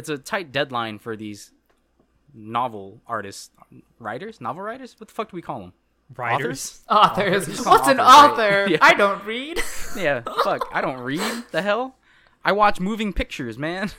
it's a tight deadline for these novel artists, writers, novel writers. What the fuck do we call them? Writers. Authors. Authors. What's an Authors, author? right? Yeah. I don't read. Yeah, fuck. I don't read. The hell? I watch moving pictures, man.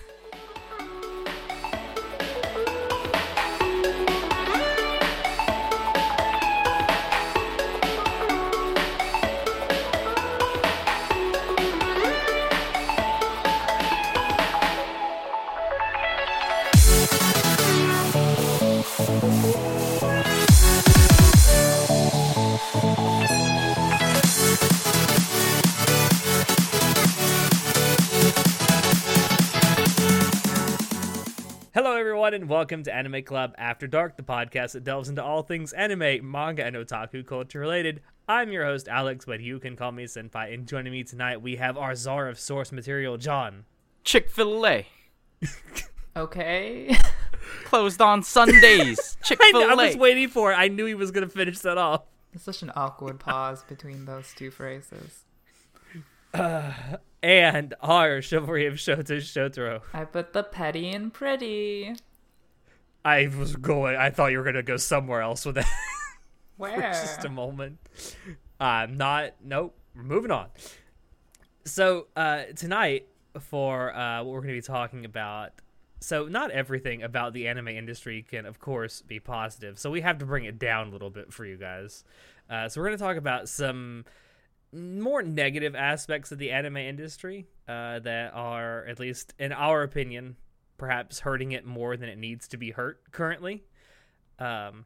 Welcome to Anime Club After Dark, the podcast that delves into all things anime, manga, and otaku culture related. I'm your host, Alex, but you can call me Senpai. And joining me tonight, we have our czar of source material, John. Chick Fil A Okay. closed on Sundays. Chick I, Fil I was waiting for it. I knew he was going to finish that off. It's such an awkward pause between those two phrases. And our chivalry of Shota Shotaro. I put the petty and pretty. I was going, I thought you were going to go somewhere else with that. Where? just a moment. Uh, not nope. We're moving on. So uh, tonight, for uh, what we're going to be talking about, so not everything about the anime industry can, of course, be positive. So we have to bring it down a little bit for you guys. Uh, so we're going to talk about some more negative aspects of the anime industry uh, that are, at least in our opinion, perhaps hurting it more than it needs to be hurt currently. Um,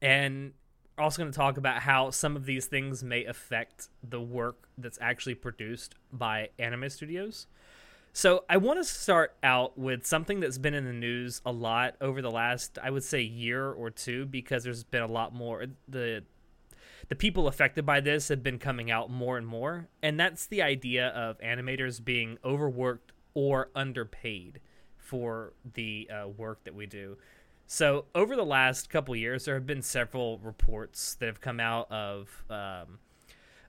and also going to talk about how some of these things may affect the work that's actually produced by anime studios. So I want to start out with something that's been in the news a lot over the last, I would say, year or two, because there's been a lot more. The the people affected by this have been coming out more and more, and that's the idea of animators being overworked or underpaid for the uh, work that we do. So over the last couple years, there have been several reports that have come out of um,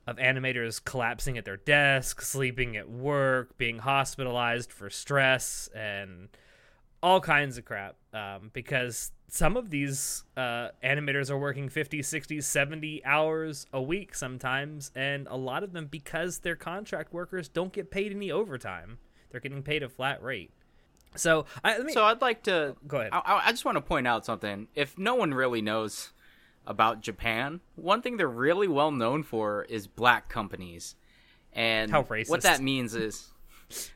of animators collapsing at their desk, sleeping at work, being hospitalized for stress, and all kinds of crap. Um, because some of these uh, animators are working 50, 60, 70 hours a week sometimes, and a lot of them, because they're contract workers, don't get paid any overtime. They're getting paid a flat rate. So, I, let me So I'd like to oh, go ahead. I- I, I just want to point out something. If no one really knows about Japan, one thing they're really well known for is black companies. And How what that means is,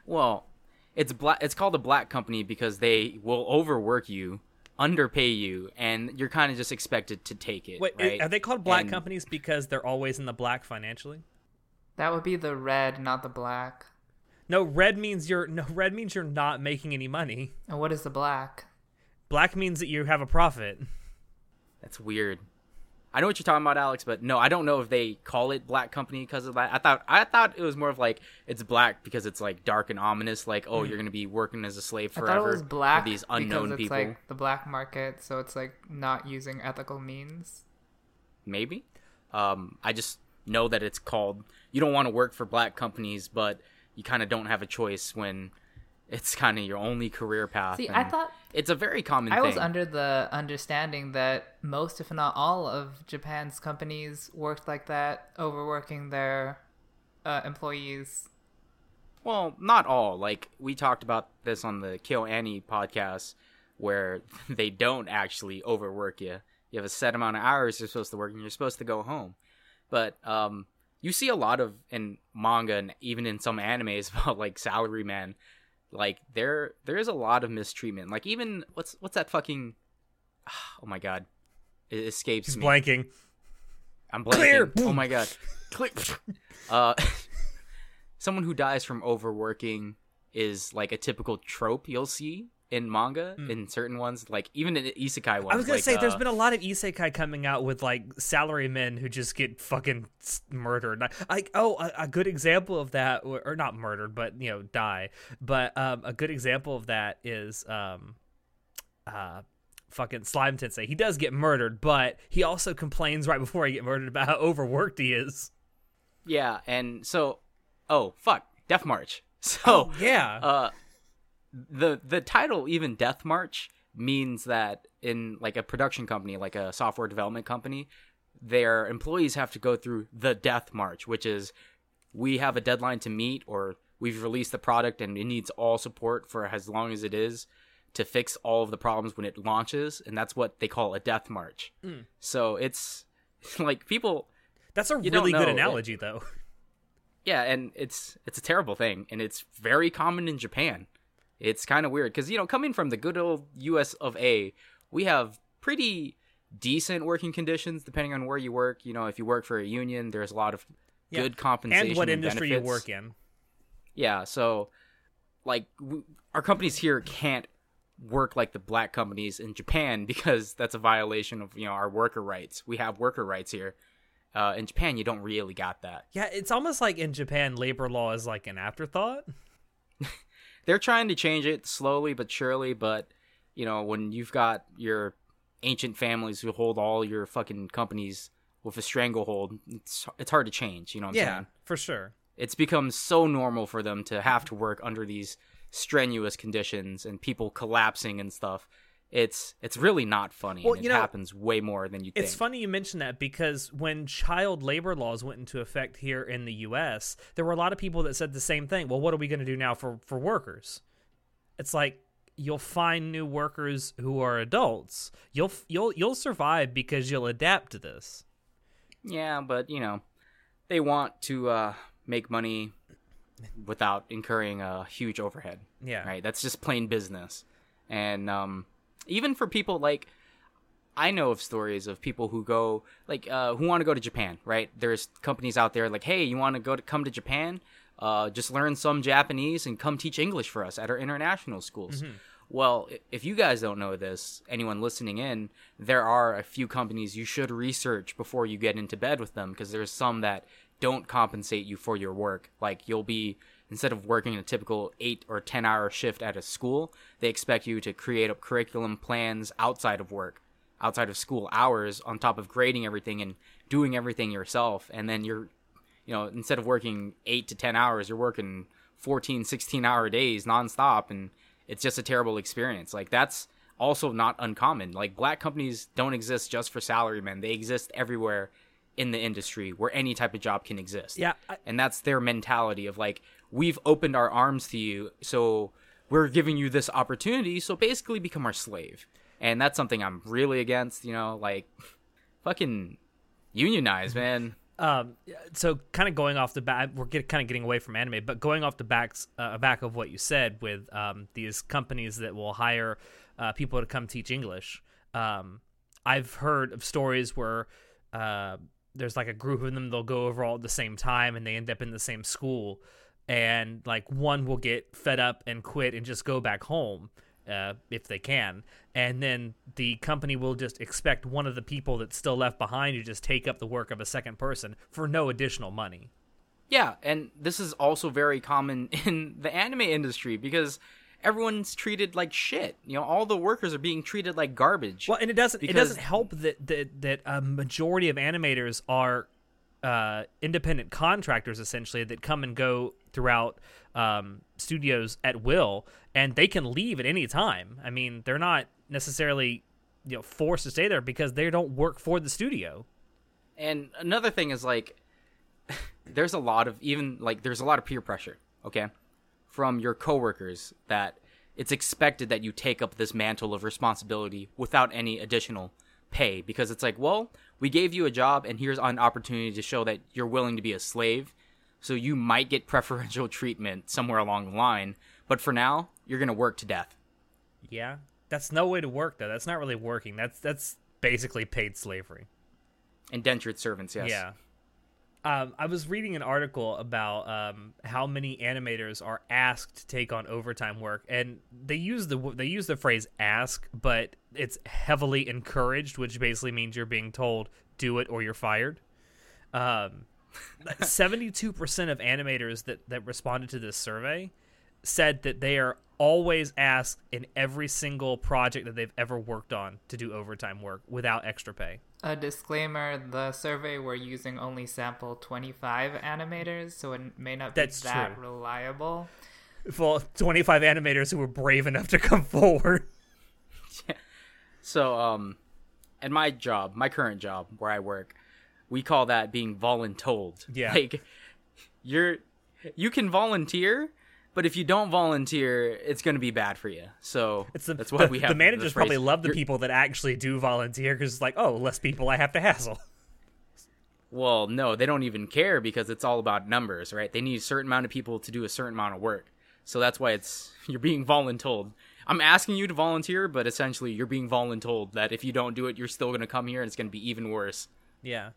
well, it's black. It's called a black company because they will overwork you, underpay you, and you're kind of just expected to take it. Wait, right? are they called black And- companies because they're always in the black financially? That would be the red, not the black. No, red means you're no red means you're not making any money. And what is the black? Black means that you have a profit. That's weird. I know what you're talking about, Alex, but no, I don't know if they call it black company because of that. I thought I thought it was more of like it's black because it's like dark and ominous, like oh you're gonna be working as a slave Hmm. I forever thought it was black for these unknown because it's people. like the black market, so it's like not using ethical means. Maybe. Um, I just know that it's called. You don't want to work for black companies, but you kind of don't have a choice when it's kind of your only career path. See, I thought it's a very common I thing. was under the understanding that most, if not all, of Japan's companies worked like that, overworking their uh, employees. Well, not all. Like we talked about this on the Kill Annie podcast, where they don't actually overwork you. You have a set amount of hours you're supposed to work, and you're supposed to go home. But um, you see a lot of in manga and even in some animes about like salaryman. Like there, there is a lot of mistreatment. Like even what's what's that fucking? Oh my god, it escapes He's me. blanking. I'm blanking. Clear. Oh my god. Clear. Uh, someone who dies from overworking is like a typical trope you'll see in manga in certain ones, like even in isekai ones. I was gonna like, say, there's been a lot of isekai coming out with like salary men who just get fucking murdered. Like, oh, a, a good example of that, or, or not murdered, but you know, die. But um, a good example of that is um, uh, fucking Slime Tensei. He does get murdered, but he also complains right before he get murdered about how overworked he is. yeah, and so oh fuck, Death March. So Oh, yeah. uh, the the title even Death March means that in like a production company, like a software development company, their employees have to go through the Death March, which is we have a deadline to meet or we've released the product and it needs all support for as long as it is to fix all of the problems when it launches and that's what they call a death march Mm. so it's like people That's a really good analogy, though. yeah and it's it's a terrible thing and it's very common in japan it's kind of weird because you know coming from the good old us of a we have pretty decent working conditions depending on where you work you know if you work for a union there's a lot of Yeah. good compensation and what industry you work in. Yeah, so like w- our companies here can't work like the black companies in Japan because that's a violation of you know our worker rights. We have worker rights here. Uh, in Japan, you don't really got that. Yeah, it's almost like in Japan, labor law is like an afterthought. They're trying to change it slowly but surely. But you know, when you've got your ancient families who hold all your fucking companies with a stranglehold, it's it's hard to change. You know what I'm Yeah, saying? for sure. it's become so normal for them to have to work under these strenuous conditions and people collapsing and stuff. It's it's really not funny. Well, and you it know, happens way more than you think. It's funny you mention that because when child labor laws went into effect here in the U.S., there were a lot of people that said the same thing. Well, what are we going to do now for for workers? It's like you'll find new workers who are adults. You'll you'll you'll survive because you'll adapt to this. Yeah, but you know, they want to uh, make money without incurring a huge overhead. Yeah. Right. That's just plain business. And um, even for people like I know of stories of people who go like uh, who want to go to Japan. Right. There's companies out there like, hey, you want to go to come to Japan? Uh, just learn some Japanese and come teach English for us at our international schools. Well, if you guys don't know this, anyone listening in, there are a few companies you should research before you get into bed with them because there's some that don't compensate you for your work. Like you'll be instead of working a typical 8 or 10 hour shift at a school, they expect you to create up curriculum plans outside of work, outside of school hours on top of grading everything and doing everything yourself and then you're you know, instead of working 8 to 10 hours, you're working 14, 16 hour days nonstop and it's just a terrible experience. Like that's also not uncommon. Like black companies don't exist just for salarymen. They exist everywhere in the industry where any type of job can exist. Yeah, I- and that's their mentality of like we've opened our arms to you, so we're giving you this opportunity, so basically become our slave. And that's something I'm really against, you know, like fucking unionize, man. Um, so kind of going off the back, we're get, kind of getting away from anime, but going off the backs uh, back of what you said with um, these companies that will hire uh, people to come teach English. Um, I've heard of stories where uh, there's like a group of them; they'll go over all at the same time, and they end up in the same school. And like one will get fed up and quit and just go back home uh, if they can. And then the company will just expect one of the people that's still left behind to just take up the work of a second person for no additional money. Yeah, and this is also very common in the anime industry because everyone's treated like shit. You know, all the workers are being treated like garbage. Well, and it doesn't it doesn't help that that that a majority of animators are uh, independent contractors essentially that come and go throughout um, studios at will, and they can leave at any time. I mean, they're not necessarily you know forced to stay there because they don't work for the studio. And another thing is like there's a lot of even like there's a lot of peer pressure, okay? From your coworkers that it's expected that you take up this mantle of responsibility without any additional pay because it's like, well, we gave you a job and here's an opportunity to show that you're willing to be a slave. So you might get preferential treatment somewhere along the line, but for now, you're going to work to death. Yeah, that's no way to work though. That's not really working. That's that's basically paid slavery. Indentured servants, yes. Yeah. Um, I was reading an article about um, how many animators are asked to take on overtime work, and they use the they use the phrase "ask," but it's heavily encouraged, which basically means you're being told do it or you're fired. Um, Seventy-two percent of animators that that responded to this survey said that they are always asked in every single project that they've ever worked on to do overtime work without extra pay. A disclaimer the survey we're using only sampled 25 animators, so it may not be That's that true. reliable. Well, 25 animators who were brave enough to come forward. yeah. So, um, at my job, my current job where I work, we call that being voluntold. Yeah. Like, you're, you can volunteer, but if you don't volunteer, it's going to be bad for you. So It's the, that's why the, we have the managers this probably love the You're- people that actually do volunteer because it's like, oh, less people I have to hassle. Well, no, they don't even care because it's all about numbers, right? They need a certain amount of people to do a certain amount of work. So that's why it's you're being voluntold. I'm asking you to volunteer, but essentially you're being voluntold that if you don't do it, you're still going to come here and it's going to be even worse. Yeah.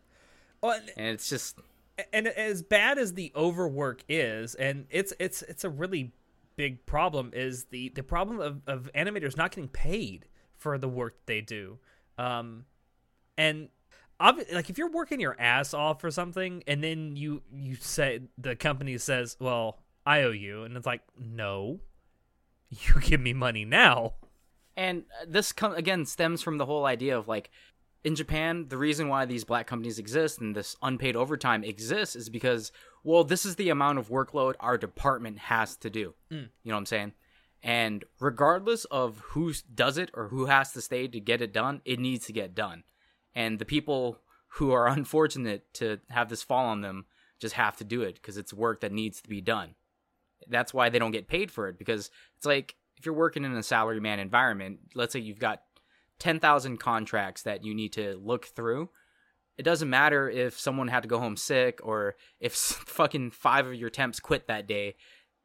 Well, and- it's just and as bad as the overwork is, and it's it's it's a really big problem, is the the problem of, of animators not getting paid for the work they do. Um, and obvi- like if you're working your ass off for something, and then you you say the company says, "Well, I owe you," and it's like, no, you give me money now. And this com- again stems from the whole idea of like in Japan, the reason why these black companies exist and this unpaid overtime exists is because well, this is the amount of workload our department has to do. Mm. You know what I'm saying? And regardless of who does it or who has to stay to get it done, it needs to get done. And the people who are unfortunate to have this fall on them just have to do it because it's work that needs to be done that's why they don't get paid for it because it's like if you're working in a salary man environment let's say you've got 10,000 contracts that you need to look through it doesn't matter if someone had to go home sick or if fucking 5 of your temps quit that day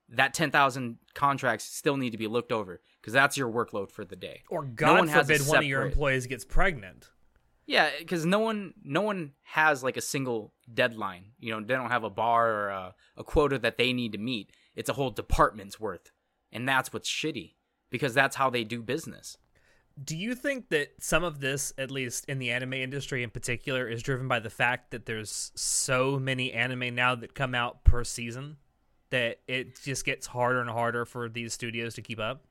that 10,000 contracts still need to be looked over because that's your workload for the day Or No God a forbid one of your employees gets pregnant. yeah, because no one, no one has like a single deadline. You know, they don't have a bar or a, a quota that they need to meet. It's a whole department's worth, and that's what's shitty because that's how they do business. Do you think that some of this, at least in the anime industry in particular, is driven by the fact that there's so many anime now that come out per season that it just gets harder and harder for these studios to keep up?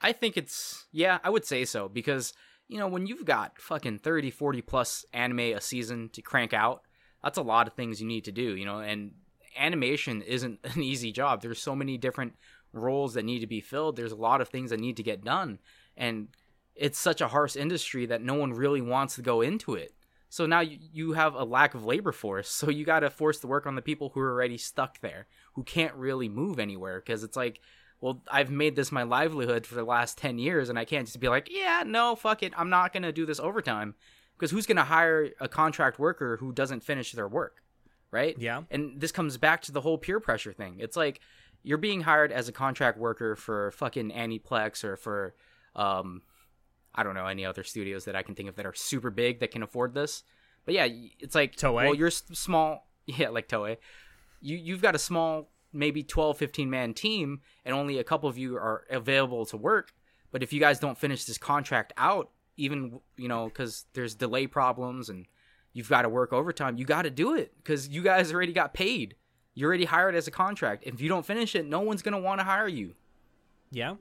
I think it's yeah, I would say so because you know when you've got fucking 30, 40 plus anime a season to crank out, that's a lot of things you need to do, you know, and animation isn't an easy job. There's so many different roles that need to be filled. There's a lot of things that need to get done and it's such a harsh industry that no one really wants to go into it. So now you, have a lack of labor force. So you got to force the work on the people who are already stuck there, who can't really move anywhere because it's like well, I've made this my livelihood for the last 10 years, and I can't just be like, yeah, no, fuck it. I'm not going to do this overtime. Because who's going to hire a contract worker who doesn't finish their work? Right? Yeah. And this comes back to the whole peer pressure thing. It's like you're being hired as a contract worker for fucking Aniplex or for, um, I don't know, any other studios that I can think of that are super big that can afford this. But yeah, it's like, Toei? well, you're small. Yeah, like Toei. You, you've got a small maybe 12 15 man team and only a couple of you are available to work but if you guys don't finish this contract out even you know because there's delay problems and you've got to work overtime you got to do it because you guys already got paid you're already hired as a contract if you don't finish it no one's going to want to hire you Yeah.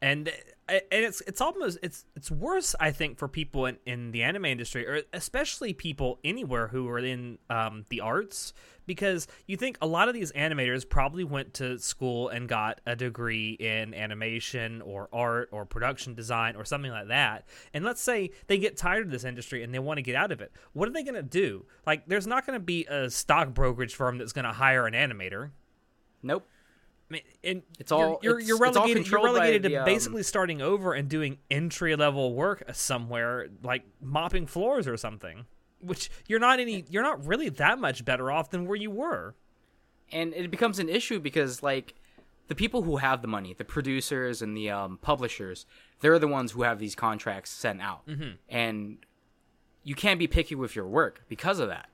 And and it's it's almost it's it's worse I think for people in, in the anime industry or especially people anywhere who are in um, the arts because you think a lot of these animators probably went to school and got a degree in animation or art or production design or something like that. And let's say they get tired of this industry and they want to get out of it. What are they going to do? Like there's not going to be a stock brokerage firm that's going to hire an animator. Nope I mean, and It's all- you're, you're, you're relegated. You're relegated the, to um, basically starting over and doing entry level work somewhere, like mopping floors or something. Which you're not any. You're not really that much better off than where you were. and it becomes an issue because like the people who have the money the producers and the um, publishers they're the ones who have these contracts sent out and you can't be picky with your work because of that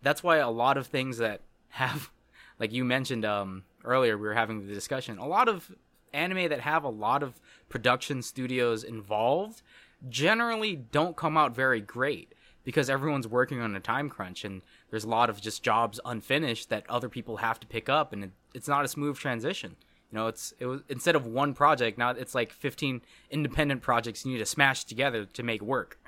that's why a lot of things that have like you mentioned um, earlier we were having the discussion a lot of anime that have a lot of production studios involved generally don't come out very great because everyone's working on a time crunch and there's a lot of just jobs unfinished that other people have to pick up and it, it's not a smooth transition you know it's it was instead of one project now it's like 15 independent projects you need to smash together to make work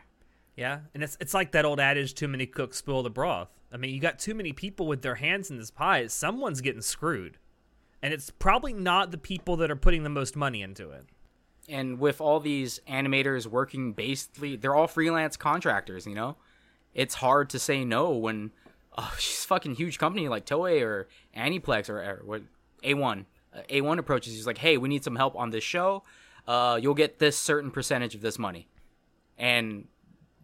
Yeah, and it's it's like that old adage: "Too many cooks spoil the broth." I mean, you got too many people with their hands in this pie. Someone's getting screwed. And it's probably not the people that are putting the most money into it. And with all these animators working basically, they're all freelance contractors. You know, it's hard to say no when oh, she's a fucking huge company like Toei or Aniplex or, or what A1. Uh, A1 approaches he's like, "Hey, we need some help on this show. Uh, you'll get this certain percentage of this money." And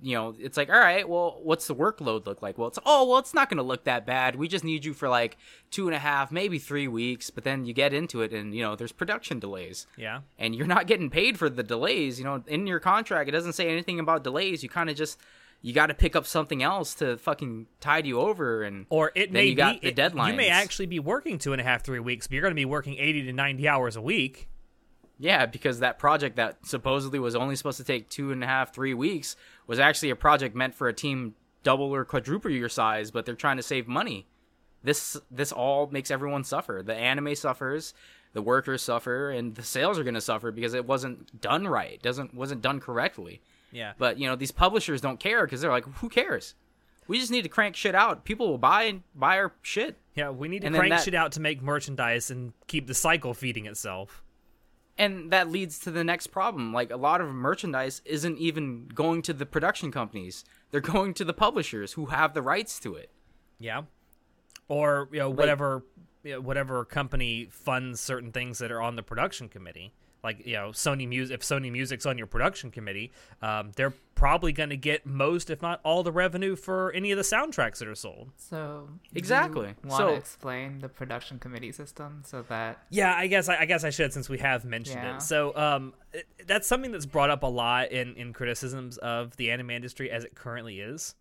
you know, it's like, all right, well, what's the workload look like? Well, it's oh, well, it's not going to look that bad. We just need you for like two and a half, maybe three weeks. But then you get into it, and you know, there's production delays. Yeah. And you're not getting paid for the delays. You know, in your contract, it doesn't say anything about delays. You kind of just you got to pick up something else to fucking tide you over, and Or it may you got be the deadlines. You may actually be working two and a half, three weeks, but you're going to be working eighty to ninety hours a week. Yeah, because that project that supposedly was only supposed to take two and a half, three weeks was actually a project meant for a team double or quadruple your size, but they're trying to save money. This this all makes everyone suffer. The anime suffers, the workers suffer, and the sales are going to suffer because it wasn't done right. It doesn't wasn't done correctly. Yeah. But you know these publishers don't care because they're like, who cares? We just need to crank shit out. People will buy and buy our shit. Yeah, we need to And crank that- shit out to make merchandise and keep the cycle feeding itself. And that leads to the next problem like a lot of merchandise isn't even going to the production companies they're going to the publishers who have the rights to it Yeah. Or you know whatever you know, whatever company funds certain things that are on the production committee. Like you know Sony Music, if Sony Music's on your production committee, um, they're probably going to get most, if not all, the revenue for any of the soundtracks that are sold. So Exactly. Want So- to explain the production committee system so that Yeah, I guess I, I guess I should since we have mentioned Yeah. it. So um, it, that's something that's brought up a lot in in criticisms of the anime industry as it currently is.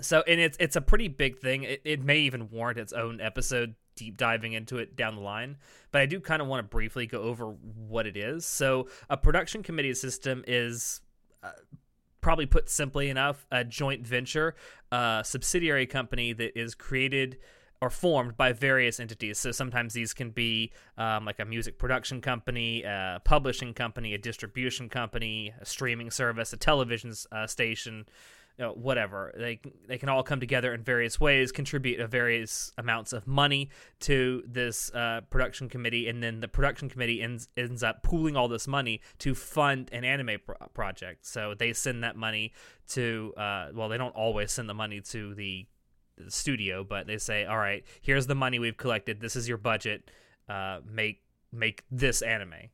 So and it's it's a pretty big thing. It, it may even warrant its own episode deep diving into it down the line. But I do kind of want to briefly go over what it is. So a production committee system is uh, probably put simply enough, a joint venture, a subsidiary company that is created or formed by various entities. So sometimes these can be um, like a music production company, a publishing company, a distribution company, a streaming service, a television uh, station, you know, whatever. They they can all come together in various ways, contribute various amounts of money to this uh, production committee, and then the production committee ends ends up pooling all this money to fund an anime pro- project. So they send that money to uh, well, they don't always send the money to the the studio, but they say, "All right, here's the money we've collected. This is your budget. Uh, make make this anime."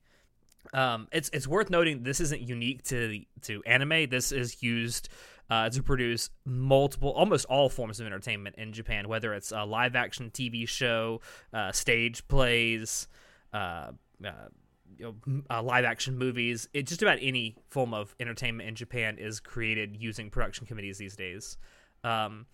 Um, it's it's worth noting this isn't unique to to anime. This is used uh, to produce multiple, almost all forms of entertainment in Japan, whether it's a live action TV show, uh, stage plays, uh, uh, you know, uh, live action movies. It just about any form of entertainment in Japan is created using production committees these days. Um,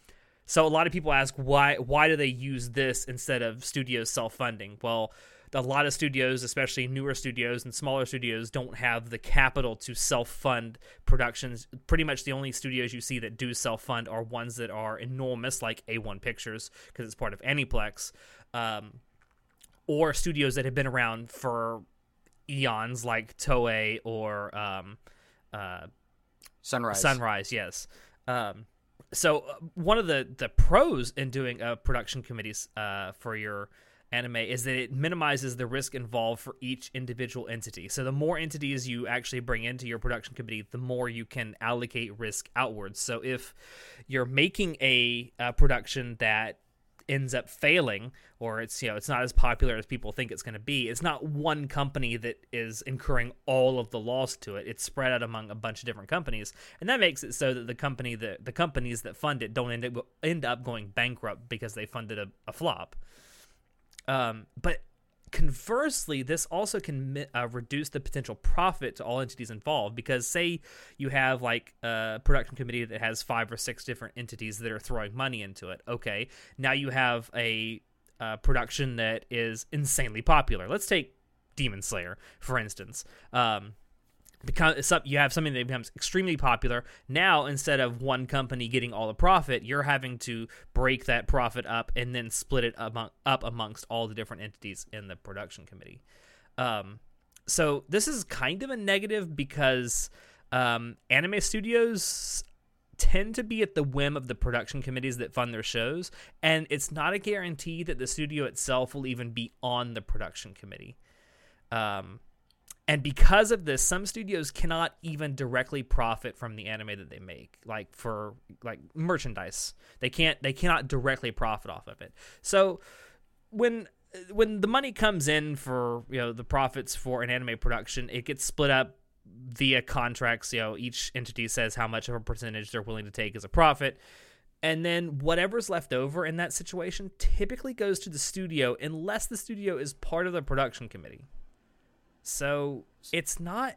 so a lot of people ask why why do they use this instead of studios self funding? Well, a lot of studios, especially newer studios and smaller studios, don't have the capital to self fund productions. Pretty much the only studios you see that do self fund are ones that are enormous, like A1 Pictures, because it's part of Aniplex, um, or studios that have been around for eons, like Toei or um, uh, sunrise Sunrise, yes. Um, so uh, one of the the pros in doing a production committees uh, for your anime is that it minimizes the risk involved for each individual entity. So the more entities you actually bring into your production committee, the more you can allocate risk outwards. So if you're making a, uh production that ends up failing or it's you know it's not as popular as people think it's going to be it's not one company that is incurring all of the loss to it it's spread out among a bunch of different companies and that makes it so that the company that the companies that fund it don't end up end up going bankrupt because they funded a, a flop um, but conversely, this also can uh, reduce the potential profit to all entities involved because, say, you have like a production committee that has five or six different entities that are throwing money into it. Okay, now you have a uh, production that is insanely popular. Let's take Demon Slayer, for instance. Um, because you have something that becomes extremely popular now instead of one company getting all the profit you're having to break that profit up and then split it among, up amongst all the different entities in the production committee um, so this is kind of a negative because um, anime studios tend to be at the whim of the production committees that fund their shows, and it's not a guarantee that the studio itself will even be on the production committee. Um, and because of this, some studios cannot even directly profit from the anime that they make, like for like merchandise. They can't. They cannot directly profit off of it. So when when the money comes in for you know the profits for an anime production, it gets split up via contracts. You know, each entity says how much of a percentage they're willing to take as a profit. And then whatever's left over in that situation typically goes to the studio unless the studio is part of the production committee. So it's not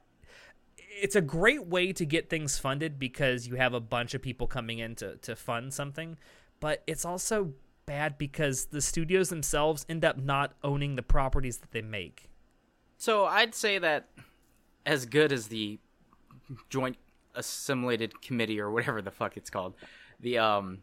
it's a great way to get things funded because you have a bunch of people coming in to, to fund something, but it's also bad because the studios themselves end up not owning the properties that they make. So I'd say that as good as the joint assimilated committee or whatever the fuck it's called, the um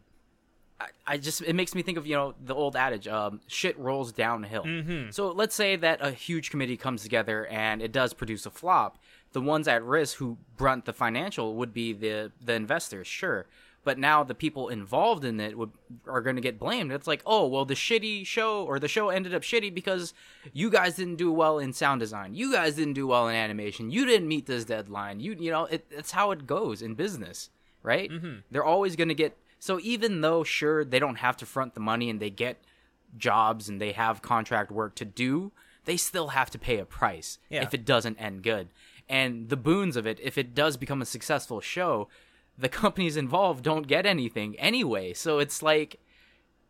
I, just it makes me think of you know the old adage um shit rolls downhill. Mhm. so let's say that a huge committee comes together and it does produce a flop. The ones at risk who brunt the financial would be the the investors sure. But now the people involved in it would are going to get blamed. It's like oh well the shitty show or the show ended up shitty because you guys didn't do well in sound design. You guys didn't do well in animation. You didn't meet this deadline. You you know it, it's how it goes in business right? They're always going to get so even though sure they don't have to front the money and they get jobs and they have contract work to do they still have to pay a price Yeah. if it doesn't end good and the boons of it if it does become a successful show the companies involved don't get anything anyway so it's like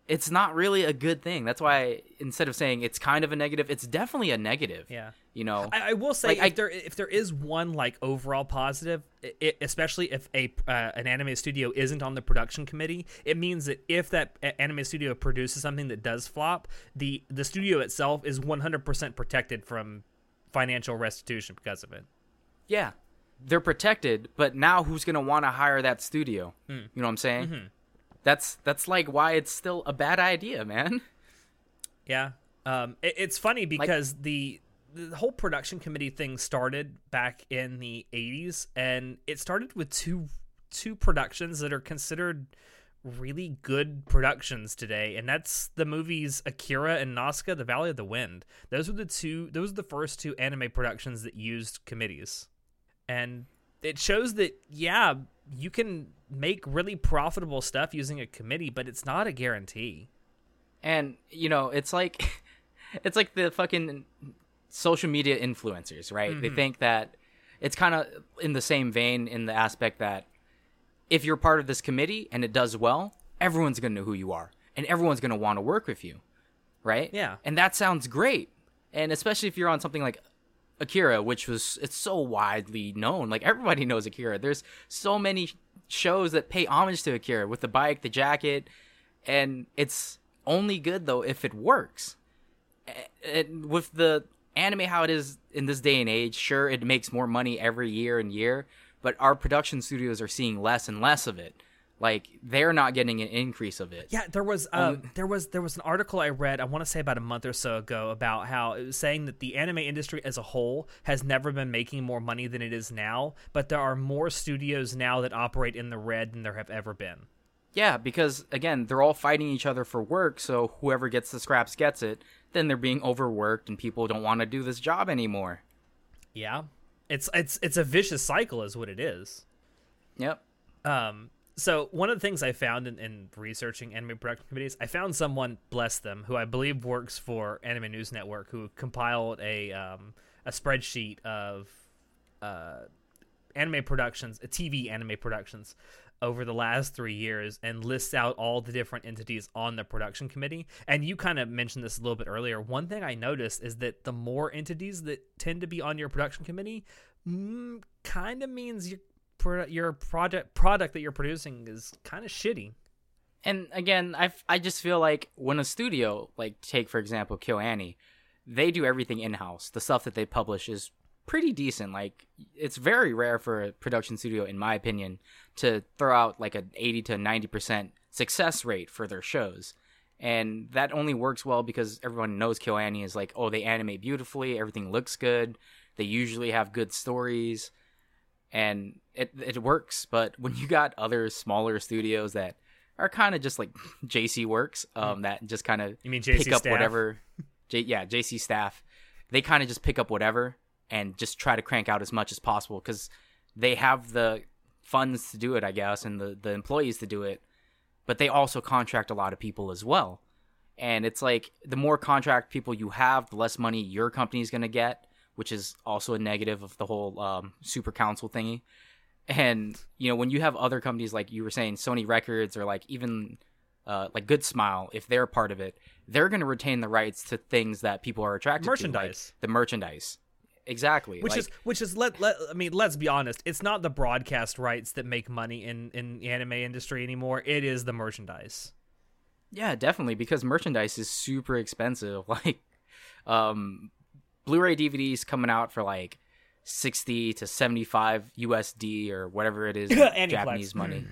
it's not really a good thing that's why instead of saying it's kind of a negative it's definitely a negative Yeah. you know I, I will say Like, if I- there if there is one like overall positive, i especially if a uh, an anime studio isn't on the production committee, it means that if that anime studio produces something that does flop, the the studio itself is 100% protected from financial restitution because of it. Yeah, they're protected, but now who's gonna want to hire that studio? Hmm. You know what I'm saying? Mm-hmm. That's that's like why it's still a bad idea, man. Yeah. Um, it, it's funny because the the whole production committee thing started back in the 80s and it started with two two productions that are considered really good productions today and that's the movies Akira and Nausicaä The Valley of the Wind. Those were the two those are the first two anime productions that used committees. And it shows that yeah, you can make really profitable stuff using a committee, but it's not a guarantee. And you know, it's like it's like the fucking social media influencers, right? Mm-hmm. They think that it's kind of in the same vein in the aspect that if you're part of this committee and it does well, everyone's going to know who you are and everyone's going to want to work with you. Right? Yeah. And that sounds great. And especially if you're on something like Akira, which was it's so widely known. Like everybody knows Akira. There's so many shows that pay homage to Akira with the bike, the jacket, and it's only good though if it works. And with the anime how it is in this day and age, sure it makes more money every year and year, but our production studios are seeing less and less of it. Like they're not getting an increase of it. Yeah, there was um, there was there was an article I read I want to say about a month or so ago about how it was saying that the anime industry as a whole has never been making more money than it is now, but there are more studios now that operate in the red than there have ever been. Yeah, because again, they're all fighting each other for work, so whoever gets the scraps gets it. Then they're being overworked and people don't want to do this job anymore. Yeah. It's it's it's a vicious cycle is what it is. Yep. Um, so one of the things I found in, in researching anime production committees, I found someone, bless them, who I believe works for Anime News Network, who compiled a um, a spreadsheet of uh, anime productions, TV anime productions over the last three years, and lists out all the different entities on the production committee. And you kind of mentioned this a little bit earlier. One thing I noticed is that the more entities that tend to be on your production committee, mm, kind of means your your project product that you're producing is kind of shitty. And again, I I just feel like when a studio, like take for example KyoAni, they do everything in house. The stuff that they publish is pretty decent. Like it's very rare for a production studio, in my opinion, to throw out like an eighty to ninety percent success rate for their shows. And that only works well because everyone knows KyoAni is like, oh, they animate beautifully, everything looks good, they usually have good stories. And it it works. But when you got other smaller studios that are kind of just like JC Works, um, that just kind of You mean pick JC up staff? whatever. J- yeah, JC staff, they kind of just pick up whatever and just try to crank out as much as possible because they have the funds to do it, I guess, and the the employees to do it. But they also contract a lot of people as well. And it's like the more contract people you have, the less money your company is going to get, which is also a negative of the whole um, super council thingy. And you know, when you have other companies like you were saying, Sony Records or like even uh, like Good Smile, if they're part of it, they're going to retain the rights to things that people are attracted to, Merchandise. like the merchandise. Exactly, which like- is which is let, let I mean let's be honest it's not the broadcast rights that make money in in the anime industry anymore it is the merchandise Yeah, definitely because merchandise is super expensive. Like um Blu-ray DVDs coming out for like 60 to 75 USD or whatever it is in Japanese money.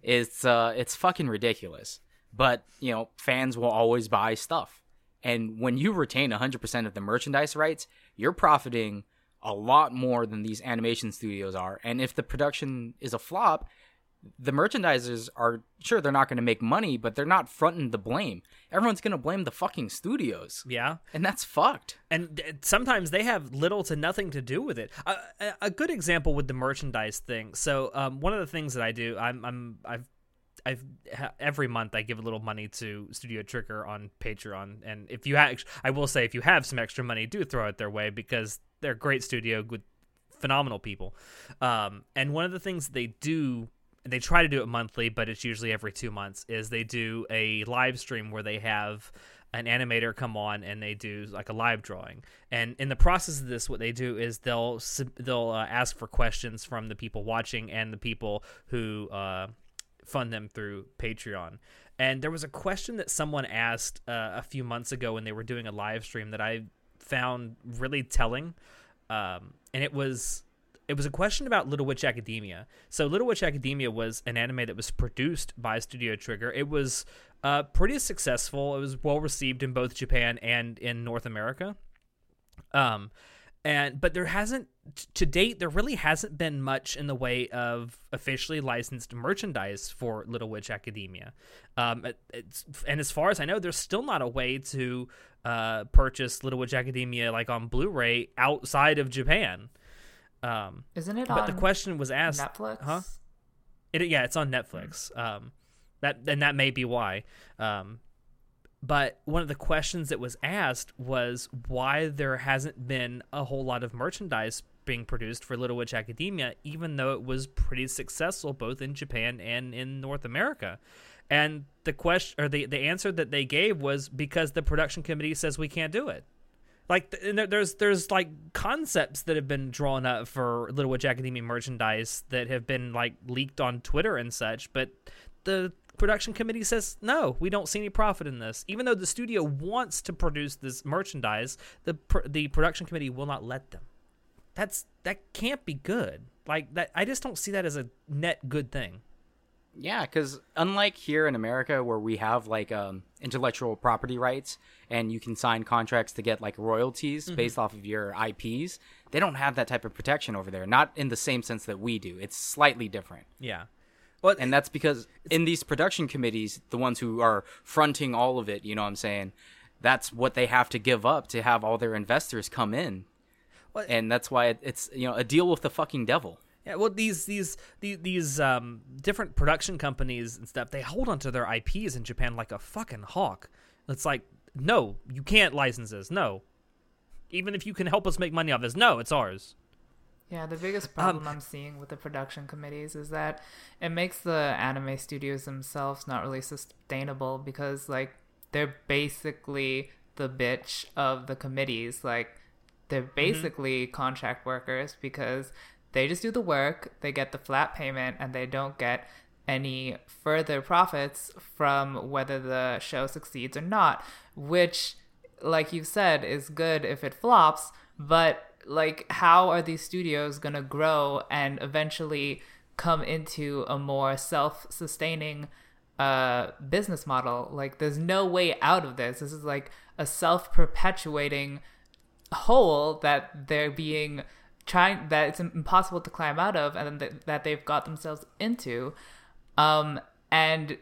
it's uh it's fucking ridiculous. But, you know, fans will always buy stuff. And when you retain 100% of the merchandise rights, you're profiting a lot more than these animation studios are. And if the production is a flop, the merchandisers are sure they're not going to make money, but they're not fronting the blame. Everyone's going to blame the fucking studios, yeah and that's fucked. and sometimes they have little to nothing to do with it. A, a, a good example with the merchandise thing. So um, one of the things that I do, I'm, I'm I've I've every month I give a little money to Studio Trigger on Patreon, and if you have, I will say if you have some extra money, do throw it their way because they're a great studio with phenomenal people. Um, and one of the things they do, they try to do it monthly, but it's usually every two months. Is they do a live stream where they have an animator come on and they do like a live drawing. And in the process of this, what they do is they'll they'll uh, ask for questions from the people watching and the people who uh, fund them through Patreon. And there was a question that someone asked uh, a few months ago when they were doing a live stream that I found really telling. Um, and it was it was a question about Little Witch Academia. So Little Witch Academia was an anime that was produced by Studio Trigger. It was uh, pretty successful. It was well received in both Japan and in North America. Um, and but there hasn't to date there really hasn't been much in the way of officially licensed merchandise for Little Witch Academia. Um, it, and as far as I know, there's still not a way to uh, purchase Little Witch Academia like on Blu-ray outside of Japan. Um, Isn't it but on the question was asked, Netflix? huh? It, yeah, it's on Netflix. Um, that and that may be why. Um, but one of the questions that was asked was why there hasn't been a whole lot of merchandise being produced for Little Witch Academia, even though it was pretty successful both in Japan and in North America. And the question or the, the answer that they gave was because the production committee says we can't do it. Like there's there's like concepts that have been drawn up for Little Witch Academia merchandise that have been like leaked on Twitter and such, but the production committee says no, we don't see any profit in this. Even though the studio wants to produce this merchandise, the pr- the production committee will not let them. That's that can't be good. Like that, I just don't see that as a net good thing. Yeah, because unlike here in America, where we have like um, intellectual property rights and you can sign contracts to get like royalties based off of your IPs, they don't have that type of protection over there. Not in the same sense that we do. It's slightly different. Yeah. Well, And that's because in these production committees, the ones who are fronting all of it, you know what I'm saying? That's what they have to give up to have all their investors come in. Well- And that's why it's, you know, a deal with the fucking devil. Yeah, well, these these these, these um, different production companies and stuff, they hold onto their IPs in Japan like a fucking hawk. It's like, no, you can't license this. No, even if you can help us make money off this, no, it's ours. Yeah, the biggest Um, problem I'm seeing with the production committees is that it makes the anime studios themselves not really sustainable because like they're basically the bitch of the committees. Like they're basically contract workers because they just do the work, they get the flat payment and they don't get any further profits from whether the show succeeds or not, which like you said is good if it flops, but like how are these studios to grow and eventually come into a more self-sustaining uh business model? Like there's no way out of this. This is like a self-perpetuating hole that they're being trying that it's impossible to climb out of and th- that they've got themselves into um and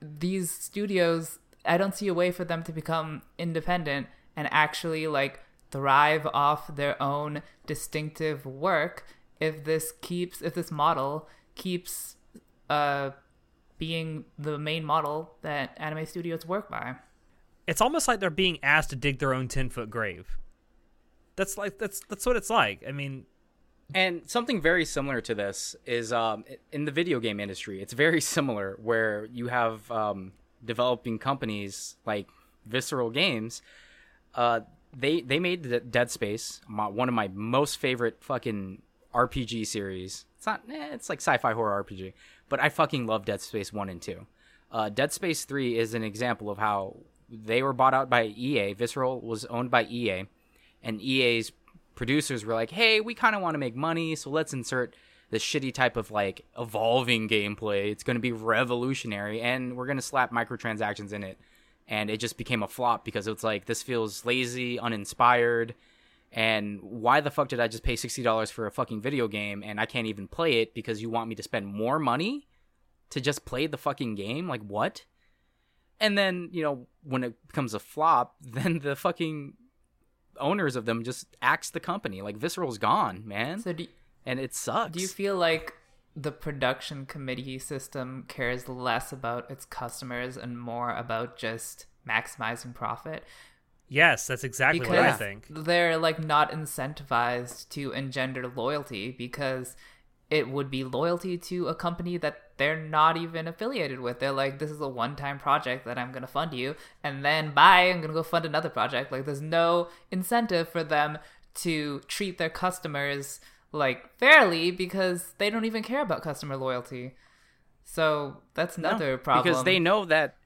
these studios i don't see a way for them to become independent and actually like thrive off their own distinctive work if this keeps if this model keeps uh being the main model that anime studios work by It's almost like they're being asked to dig their own ten foot grave. That's like that's that's what it's like. I mean, And something very similar to this is um, in the video game industry. It's very similar where you have um, developing companies like Visceral Games. Uh, they they made Dead Space, my, one of my most favorite fucking RPG series. It's not, eh, it's like sci-fi horror RPG, but I fucking love Dead Space one and two. Uh, Dead Space three is an example of how they were bought out by EA. Visceral was owned by EA, and EA's producers were like, "Hey, we kind of want to make money, so let's insert this shitty type of like evolving gameplay. It's going to be revolutionary, and we're going to slap microtransactions in it." And it just became a flop because it's like this feels lazy, uninspired, and why the fuck did I just pay sixty dollars for a fucking video game and I can't even play it because you want me to spend more money to just play the fucking game? Like what? And then you know when it becomes a flop, then the fucking owners of them just axe the company. Like Visceral's gone, man, so do, and it sucks. do you feel like the production committee system cares less about its customers and more about just maximizing profit yes, that's exactly because what I think. they're like not incentivized to engender loyalty because it would be loyalty to a company that they're not even affiliated with. They're like, this is a one time project that I'm going to fund you, and then bye, I'm going to go fund another project. Like, there's no incentive for them to treat their customers like fairly because they don't even care about customer loyalty. So that's No, another problem. because they know that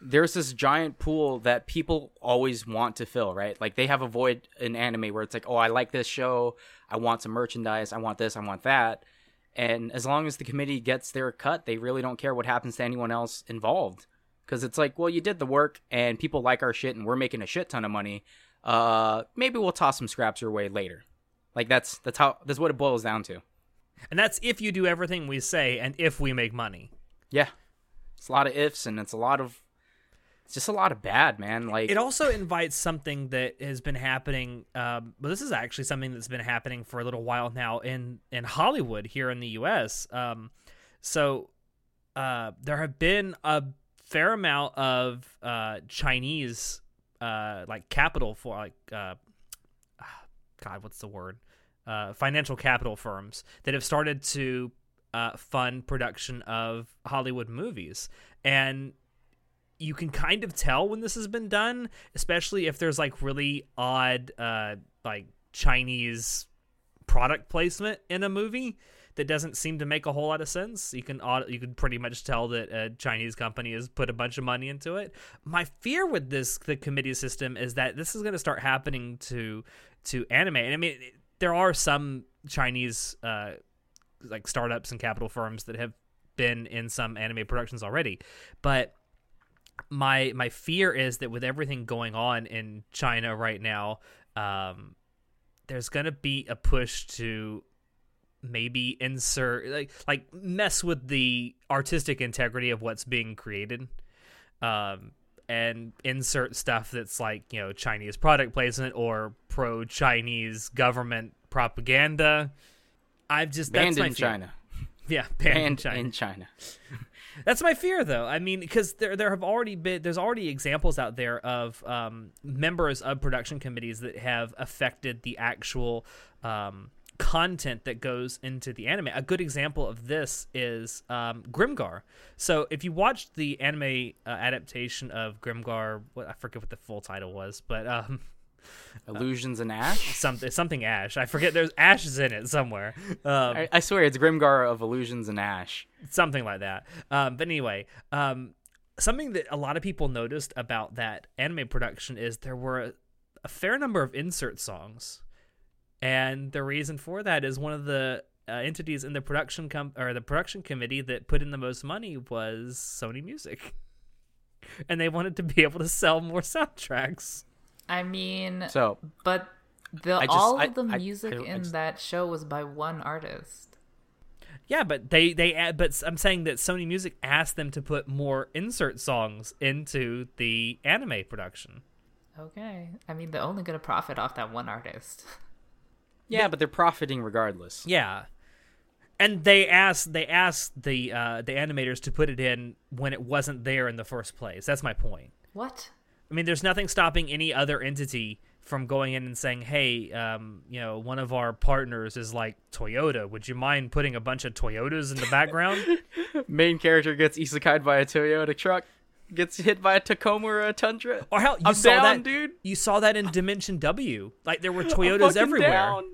there's this giant pool that people always want to fill, right? Like they have a void in anime where it's like, oh, I like this show, I want some merchandise, I want this, I want that. And as long as the committee gets their cut, they really don't care what happens to anyone else involved. Because it's like, well, you did the work and people like our shit and we're making a shit ton of money. Uh, maybe we'll toss some scraps your way later. Like that's that's how that's what it boils down to. And that's if you do everything we say and if we make money. Yeah, it's a lot of ifs and it's a lot of it's just a lot of bad, man. Like It also invites something that has been happening. Um, but this is actually something that's been happening for a little while now in in Hollywood here in the U.S. Um, so uh, there have been a fair amount of uh, Chinese uh, like capital for like uh, God, what's the word? Uh, financial capital firms that have started to uh, fund production of Hollywood movies, and you can kind of tell when this has been done, especially if there's like really odd, uh, like Chinese product placement in a movie that doesn't seem to make a whole lot of sense. You can you can pretty much tell that a Chinese company has put a bunch of money into it. My fear with this the committee system is that this is going to start happening to to anime. And I mean, there are some Chinese uh, like startups and capital firms that have been in some anime productions already, but my my fear is that with everything going on in China right now, um, there's gonna be a push to maybe insert like like mess with the artistic integrity of what's being created um and insert stuff that's like you know chinese product placement or pro chinese government propaganda i've just banned that's my in fear. China. yeah banned, in china in China. That's my fear, though. I mean, because there there have already been there's already examples out there of um, members of production committees that have affected the actual um, content that goes into the anime. A good example of this is um, Grimgar. So if you watched the anime uh, adaptation of Grimgar, what I forget what the full title was, but um, Illusions and Ash. something something Ash. I forget. There's Ash is in it somewhere. Um, I, I swear it's Grimgar of Illusions and Ash. something like that. Um, but anyway, um, something that a lot of people noticed about that anime production is there were a, a fair number of insert songs, and the reason for that is one of the uh, entities in the production com- or the production committee that put in the most money was Sony Music, and they wanted to be able to sell more soundtracks. I mean, So but The just- all I- of the I- music I- I in just- that show was by one artist. Yeah, but they they but I'm saying that Sony Music asked them to put more insert songs into the anime production. Okay. I mean, they're only gonna profit off that one artist. Yeah, but they're profiting regardless. Yeah. And they asked they asked the uh, the animators to put it in when it wasn't there in the first place. That's my point. What? I mean, there's nothing stopping any other entity from going in and saying, "Hey, um, you know, one of our partners is like Toyota. Would you mind putting a bunch of Toyotas in the background?" Main character gets isekai'd by a Toyota truck, gets hit by a Tacoma or a Tundra. or hell, you I'm saw down, that, dude. You saw that in Dimension W. Like there were Toyotas everywhere. down.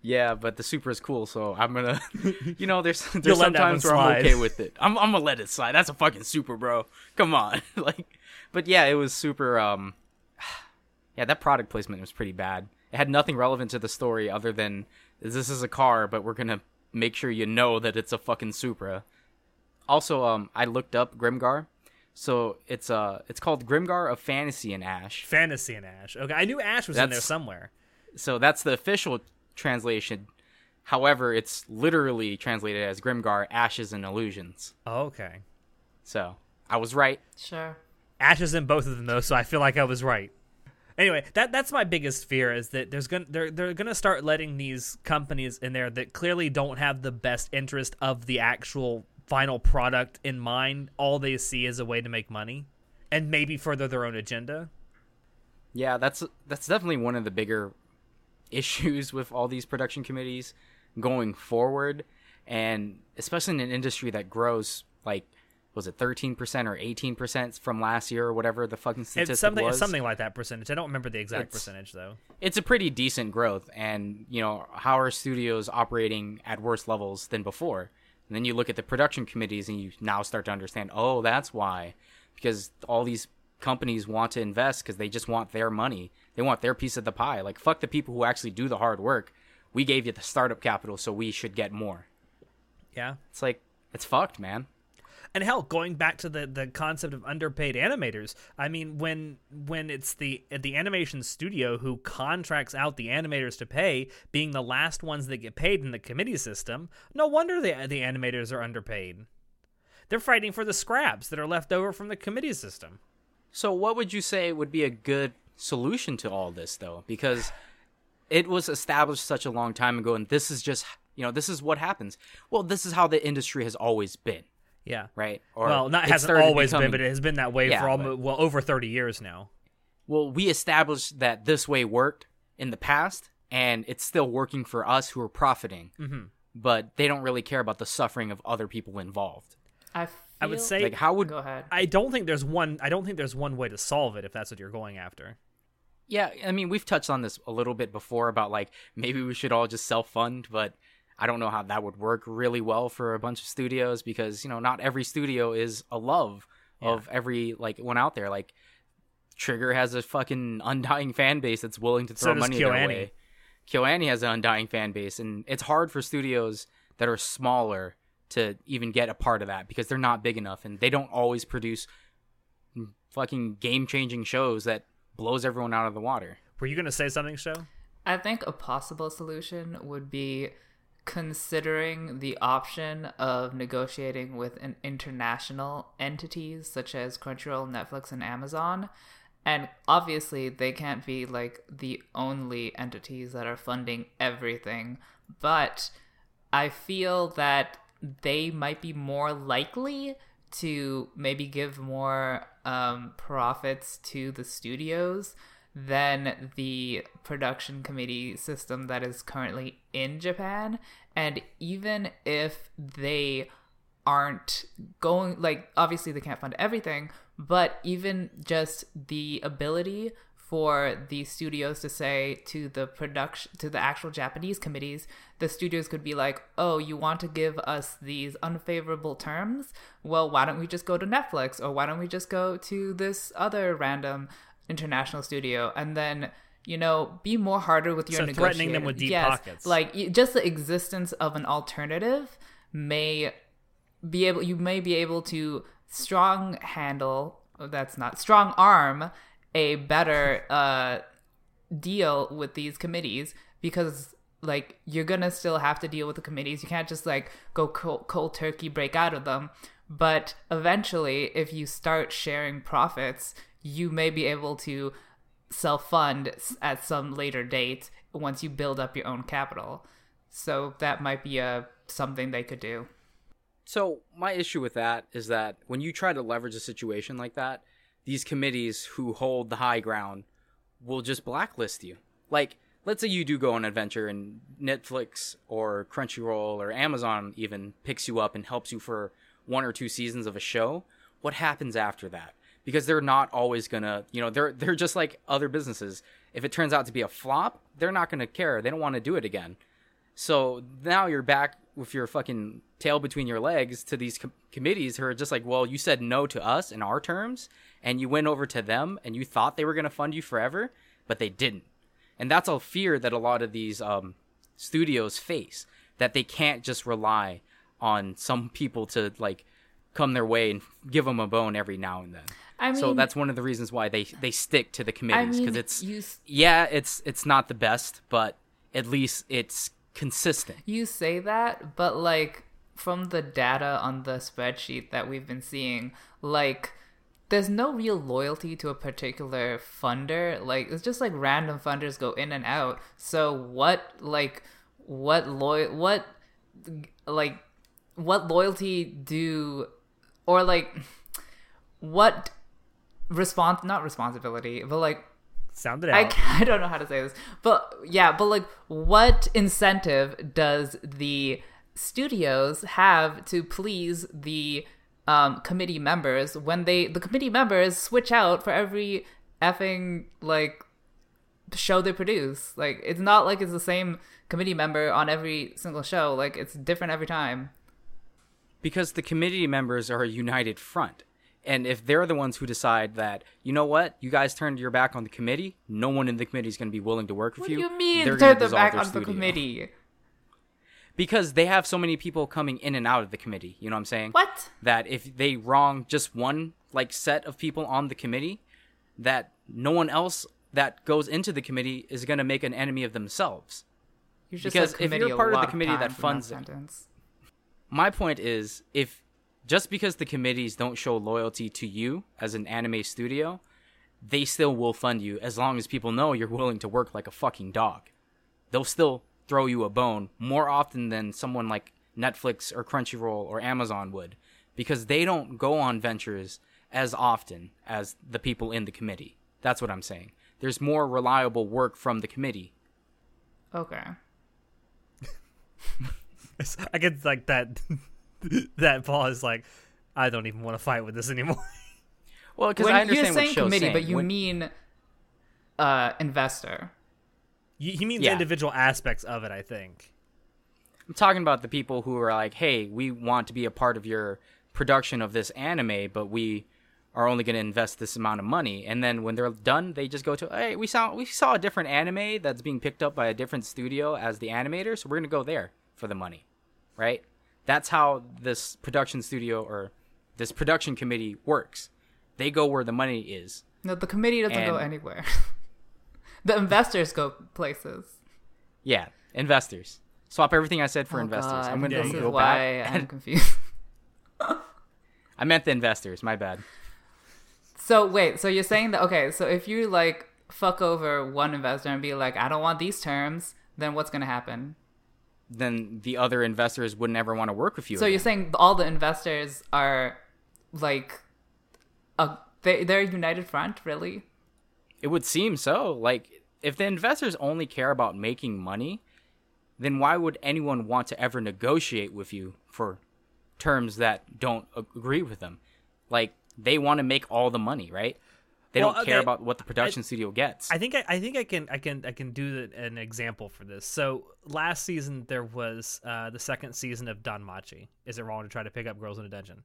Yeah, but the Supra is cool, so I'm gonna, you know, there's there's sometimes where I'm okay with it. I'm I'm gonna let it slide. That's a fucking Supra, bro. Come on, like, but yeah, it was super. Um, yeah, that product placement was pretty bad. It had nothing relevant to the story other than this is a car, but we're gonna make sure you know that it's a fucking Supra. Also, um, I looked up Grimgar. So it's uh it's called Grimgar of Fantasy and Ash. Fantasy and Ash. Okay, I knew Ash was in there somewhere. So that's the official translation. However, it's literally translated as Grimgar Ashes and Illusions. Okay. So I was right. Sure. Ash is in both of them though, so I feel like I was right. Anyway, that that's my biggest fear is that there's gonna they're they're gonna start letting these companies in there that clearly don't have the best interest of the actual final product in mind. All they see is a way to make money, and maybe further their own agenda. Yeah, that's that's definitely one of the bigger issues with all these production committees going forward, and especially in an industry that grows like was it thirteen percent or eighteen percent from last year or whatever the fucking statistic It's something was. something like that percentage. I don't remember the exact It's- percentage though. it's a pretty decent growth and you know how are studios operating at worse levels than before and then you look at the production committees and you now start to understand oh that's why because all these companies want to invest because they just want their money they want their piece of the pie like fuck the people who actually do the hard work we gave you the startup capital so we should get more Yeah. it's like it's fucked man and hell going back to the the concept of underpaid animators i mean when when it's the the animation studio who contracts out the animators to pay being the last ones that get paid in the committee system no wonder the the animators are underpaid they're fighting for the scraps that are left over from the committee system So, what would you say would be a good solution to all this, though? Because it was established such a long time ago, and this is just, you know, this is what happens. Well, this is how the industry has always been, yeah right? Or well not hasn't always becoming- been but it has been that way Yeah, for but- almost well over 30 years now Well, we established that this way worked in the past, and it's still working for us who are profiting. Mm-hmm. But they don't really care about the suffering of other people involved. I feel, I would say- Like, how would Go ahead. i don't think there's one i don't think there's one way to solve it if that's what you're going after Yeah, I mean, we've touched on this a little bit before about like maybe we should all just self fund, but I don't know how that would work really well for a bunch of studios because, you know, not every studio is a love of every like one out there. Like Trigger has a fucking undying fan base that's willing to throw does money their KyoAni. way. KyoAni has an undying fan base and it's hard for studios that are smaller to even get a part of that because they're not big enough and they don't always produce fucking game changing shows that blows everyone out of the water. were you going to say something show I think a possible solution would be considering the option of negotiating with an international entities such as Crunchyroll, Netflix, and Amazon. And obviously, they can't be like the only entities that are funding everything, but I feel that they might be more likely to maybe give more um, profits to the studios than the production committee system that is currently in Japan. And even if they aren't going, like, obviously they can't fund everything, but even just the ability for the studios to say to the production to the actual Japanese committees, the studios could be like, "Oh, you want to give us these unfavorable terms? Well, why don't we just go to Netflix or why don't we just go to this other random international studio and then you know be more harder with your So threatening them with deep yes, pockets. Like just the existence of an alternative may be able you may be able to strong handle that's not strong arm a better uh deal with these committees because like you're gonna still have to deal with the committees. You can't just like go cold, cold turkey break out of them. But eventually, if you start sharing profits, you may be able to self fund at some later date once you build up your own capital. So that might be a something they could do. So my issue with that is that when you try to leverage a situation like that, these committees who hold the high ground will just blacklist you. Like, let's say you do go on an adventure and Netflix or Crunchyroll or Amazon even picks you up and helps you for one or two seasons of a show. What happens after that? Because they're not always gonna, you know, they're they're just like other businesses. If it turns out to be a flop, they're not gonna care. They don't want to do it again. So now you're back with your fucking tail between your legs to these com- committees who are just like, well, you said no to us in our terms, and you went over to them and you thought they were to fund you forever, but they didn't. And that's a fear that a lot of these um, studios face that they can't just rely on some people to like come their way and give them a bone every now and then. I mean, so that's one of the reasons why they they stick to the committees because mean, it's you yeah it's it's not the best, but at least it's consistent. You say that, but like from the data on the spreadsheet that we've been seeing, like there's no real loyalty to a particular funder. Like it's just like random funders go in and out. So what like what loy what like what loyalty do or like what response not responsibility, but like Sound it I, out. ca- I don't know how to say this, but yeah, but like, what incentive does the studios have to please the um, committee members when they the committee members switch out for every effing like show they produce? Like, it's not like it's the same committee member on every single show. Like, it's different every time. Because the committee members are a united front. And if they're the ones who decide that, you know what, you guys turned your back on the committee, no one in the committee is going to be willing to work with What you. do you mean turn them back their on the committee? Because they have so many people coming in and out of the committee. You know what I'm saying? What? That if they wrong just one like set of people on the committee, that no one else that goes into the committee is going to make an enemy of themselves. Because if you're part of the committee that funds it- sentence. My point is if just because the committees don't show loyalty to you as an anime studio they still will fund you as long as people know you're willing to work like a fucking dog. They'll still throw you a bone more often than someone like netflix or crunchyroll or amazon would because they don't go on ventures as often as the people in the committee. That's what i'm saying. There's more reliable work from the committee. Okay. I get like that. that pause. Like, I don't even want to fight with this anymore. well because i understand you're what saying Sho's committee, saying. but you When- mean uh, investor. You- he means Yeah. individual aspects of it. I think. I'm talking about the people who are like, "Hey, we want to be a part of your production of this anime, but we are only going to invest this amount of money." And then when they're done, they just go to, "Hey, we saw we saw a different anime that's being picked up by a different studio as the animator, so we're going to go there for the money." Right? That's how this production studio or this production committee works. They go where the money is. No, the committee doesn't go anywhere. the investors go places. Yeah, investors. Swap everything I said for Oh, investors. God. I'm going to this is go why back. I'm confused. I meant the investors. My bad. so wait, so you're saying that okay? So if you like fuck over one investor and be like, I don't want these terms, then what's gonna happen? Then the other investors wouldn't ever want to work with you. So you're saying all the investors are like, a they they're a united front, really? it would seem so. Like if the investors only care about making money, then why would anyone want to ever negotiate with you for terms that don't agree with them? Like they want to make all the money, right? They Well, don't care okay, about what the production studio gets. I think I, I think I can I can I can do the, an example for this. So last season there was uh, the second season of Danmachi. Is it wrong to try to pick up girls in a dungeon?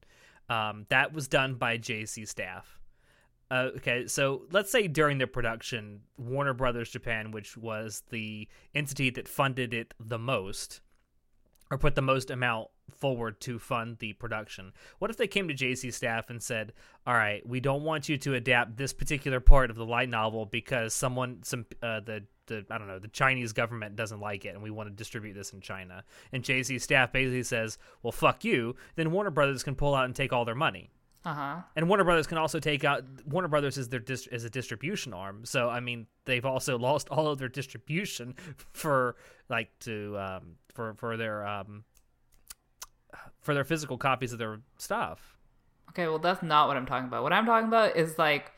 Um, that was done by JC staff. Uh, okay, so let's say during the production, Warner Brothers Japan, which was the entity that funded it the most, or put the most amount forward to fund the production. What if they came to JC staff and said, "All right, we don't want you to adapt this particular part of the light novel because someone some uh, the the I don't know the Chinese government doesn't like it, and we want to distribute this in China." And JC staff basically says, "Well, fuck you." Then Warner Brothers can pull out and take all their money. Uh huh. And Warner Brothers can also take out Warner Brothers is their dist- is a distribution arm. So I mean, they've also lost all of their distribution for like to um, for for their um, for their physical copies of their stuff. Okay, well, that's not what I'm talking about. What I'm talking about is like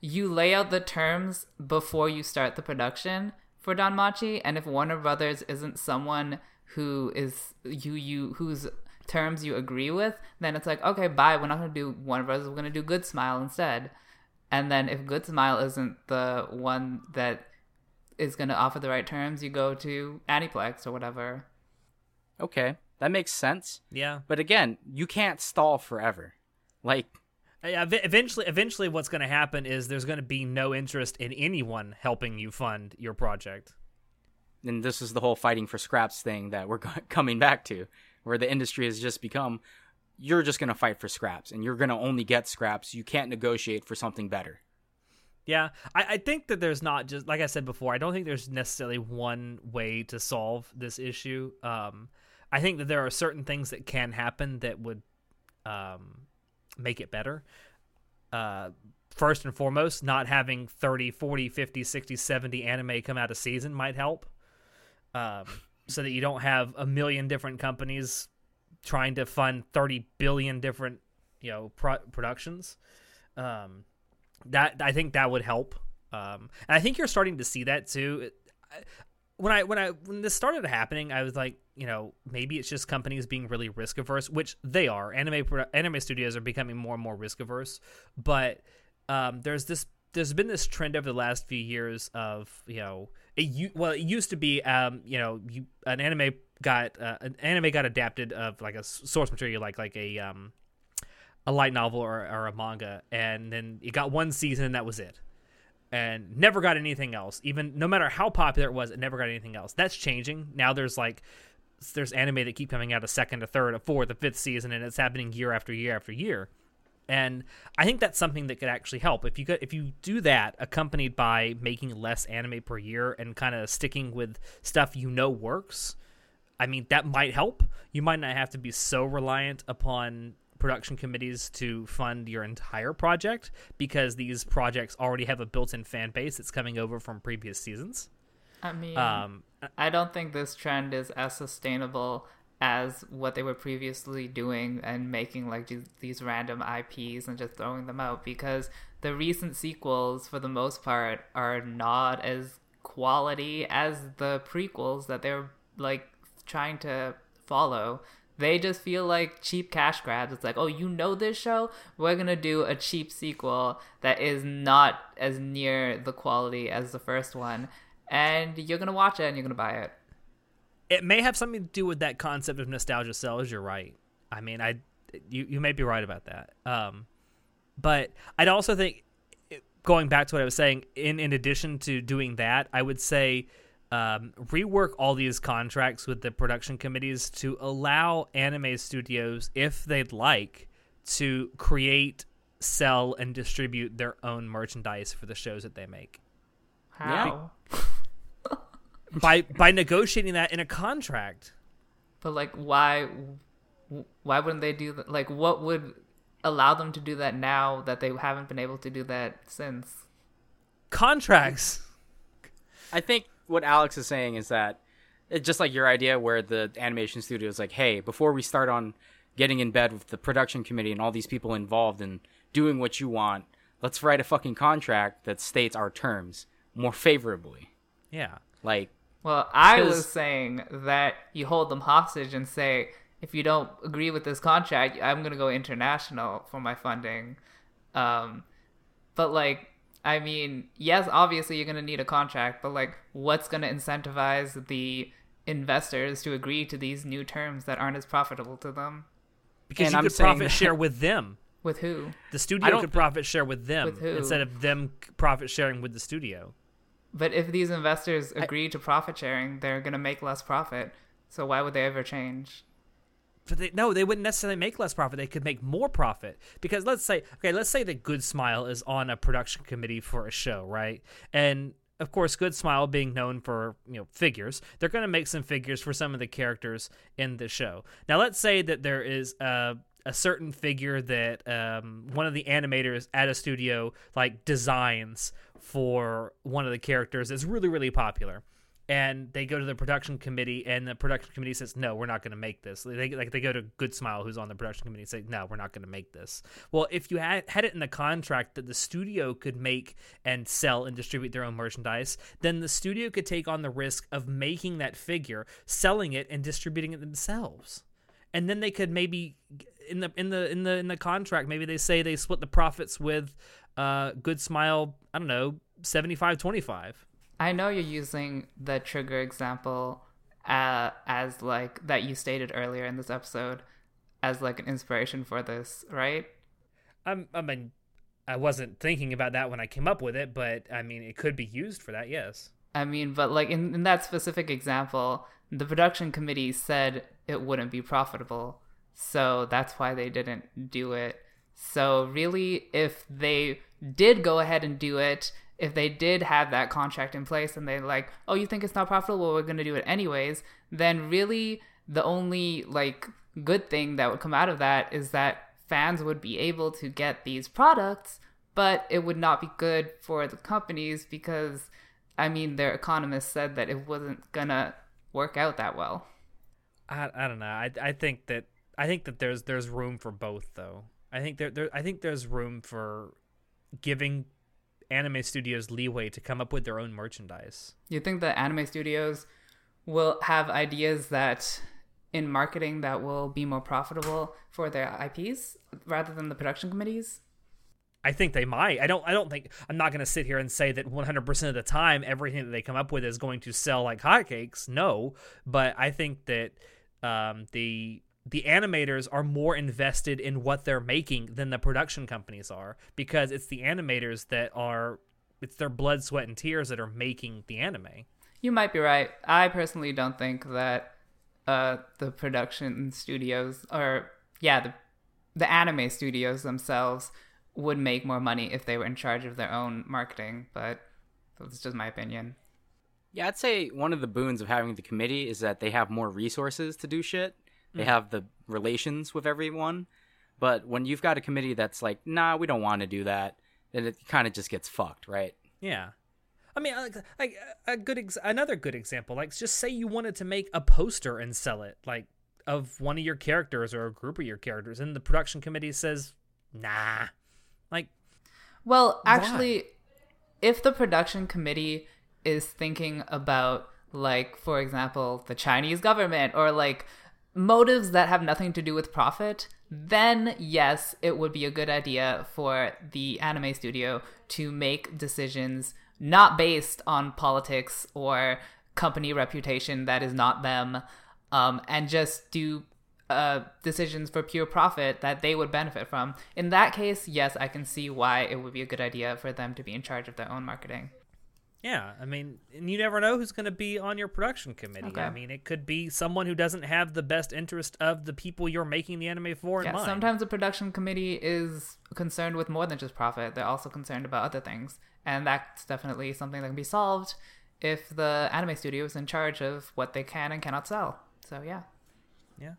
you lay out the terms before you start the production for Danmachi and if Warner Brothers isn't someone who is you you whose terms you agree with, then it's like okay, bye. We're not gonna do Warner Brothers. We're gonna do Good Smile instead. And then if Good Smile isn't the one that is gonna offer the right terms, you go to Aniplex or whatever. Okay, that makes sense. Yeah. But again, you can't stall forever. Like, uh, Yeah, eventually, eventually, what's going to happen is there's going to be no interest in anyone helping you fund your project. and this is the whole fighting for scraps thing that we're coming back to, where the industry has just become you're just going to fight for scraps and you're going to only get scraps. You can't negotiate for something better. Yeah, I, I think that there's not just like I said before. I don't think there's necessarily one way to solve this issue. Um, I think that there are certain things that can happen that would um, make it better. Uh, first and foremost, not having 30, 40, 50, 60, 70 anime come out a season might help. Um, so that you don't have a million different companies trying to fund 30 billion different, you know, pro- productions. Um, that I think that would help. Um, and I think you're starting to see that too. When I when I when this started happening, I was like, you know, maybe it's just companies being really risk averse, which they are. Anime anime studios are becoming more and more risk averse, but um, there's this there's been this trend over the last few years of you know it well it used to be um, you know you, an anime got uh, an anime got adapted of like a source material like like a um, a light novel or, or a manga and then it got one season and that was it. And never got anything else. Even no matter how popular it was it never got anything else. That's changing. Now there's like there's anime that keep coming out a second a third a fourth a fifth season and it's happening year after year after year and i think that's something that could actually help if you could if you do that accompanied by making less anime per year and kind of sticking with stuff you know works I mean, that might help. You might not have to be so reliant upon production committees to fund your entire project because these projects already have a built-in fan base that's coming over from previous seasons. I mean, Um, I don't think this trend is as sustainable as what they were previously doing and making like these, random IPs and just throwing them out because the recent sequels, for the most part, are not as quality as the prequels that they're like trying to follow. They just feel like cheap cash grabs. It's like, oh, you know this show? We're gonna do a cheap sequel that is not as near the quality as the first one, and you're gonna watch it and you're gonna buy it. It may have something to do with that concept of nostalgia sells. You're right. I mean, I you you may be right about that. Um, but I'd also think going back to what I was saying. In in addition to doing that, I would say um, rework all these contracts with the production committees to allow anime studios, if they'd like, to create, sell, and distribute their own merchandise for the shows that they make How? By by negotiating that in a contract. But like, why? Why wouldn't they do that? Like, what would allow them to do that now that they haven't been able to do that since? Contracts. I think what Alex is saying is that it's just like your idea where the animation studio is like, hey, before we start on getting in bed with the production committee and all these people involved in doing what you want, let's write a fucking contract that states our terms more favorably. Yeah. Like, Well, I was saying that you hold them hostage and say, if you don't agree with this contract, I'm going to go international for my funding. Um, but like, I mean, yes, obviously you're going to need a contract, but like, what's going to incentivize the investors to agree to these new terms that aren't as profitable to them? Because And you I'm could profit that- share with them. With who? The studio could profit share with them With instead of them profit sharing with the studio. But if these investors agree to profit sharing, they're going to make less profit. So why would they ever change? but they, no, they wouldn't necessarily make less profit. They could make more profit because let's say, okay, let's say that Good Smile is on a production committee for a show, right? And of course, Good Smile being known for you know figures, they're going to make some figures for some of the characters in the show. Now, let's say that there is a a certain figure that um, one of the animators at a studio like designs for one of the characters that's really really popular. And they go to the production committee and the production committee says no we're not going to make this. They like they go to good smile who's on the production committee and say no we're not going to make this. Well if you had, had it in the contract that the studio could make and sell and distribute their own merchandise then the studio could take on the risk of making that figure selling it and distributing it themselves. And then they could maybe in the in the in the in the contract maybe they say they split the profits with uh good smile i don't know 75 25 I know you're using the trigger example uh, as like that you stated earlier in this episode as like an inspiration for this, right? I'm, I mean, I wasn't thinking about that when I came up with it, but I mean, it could be used for that, yes. I mean, but like in, in that specific example, the production committee said it wouldn't be profitable. So that's why they didn't do it. So, really, if they did go ahead and do it, if they did have that contract in place and they like, oh, you think it's not profitable, we're going to do it anyways, then really the only like good thing that would come out of that is that fans would be able to get these products, but it would not be good for the companies because I mean, their economists said that it wasn't going to work out that well. I, I don't know. I, I think that I think that there's there's room for both though. I think there, there I think there's room for giving anime studios leeway to come up with their own merchandise. You think that anime studios will have ideas that in marketing that will be more profitable for their IPs rather than the production committees? I think they might. I don't. I don't think. I'm not going to sit here and say that 100% of the time everything that they come up with is going to sell like hotcakes. No, but I think that um, the the animators are more invested in what they're making than the production companies are because it's the animators that are it's their blood sweat and tears that are making the anime. You might be right. I personally don't think that uh, the production studios or yeah the the anime studios themselves would make more money if they were in charge of their own marketing but that's just my opinion. Yeah i'd say one of the boons of having the committee is that they have more resources to do shit they mm. have the relations with everyone. But when you've got a committee that's like, nah, we don't want to do that, then it kind of just gets fucked, right? Yeah. I mean, like, like a good ex- another good example, like just say you wanted to make a poster and sell it, like of one of your characters or a group of your characters, and the production committee says, "Nah," like, well, actually, why? if the production committee is thinking about, like, for example, the Chinese government or like motives that have nothing to do with profit, then yes, it would be a good idea for the anime studio to make decisions not based on politics or company reputation that is not them, um, and just do uh, decisions for pure profit that they would benefit from. In that case, yes, I can see why it would be a good idea for them to be in charge of their own marketing. Yeah, I mean, and you never know who's going to be on your production committee. Okay. I mean, it could be someone who doesn't have the best interest of the people you're making the anime for. Yeah, sometimes the production committee is concerned with more than just profit. They're also concerned about other things, and that's definitely something that can be solved if the anime studio is in charge of what they can and cannot sell. So yeah, yeah.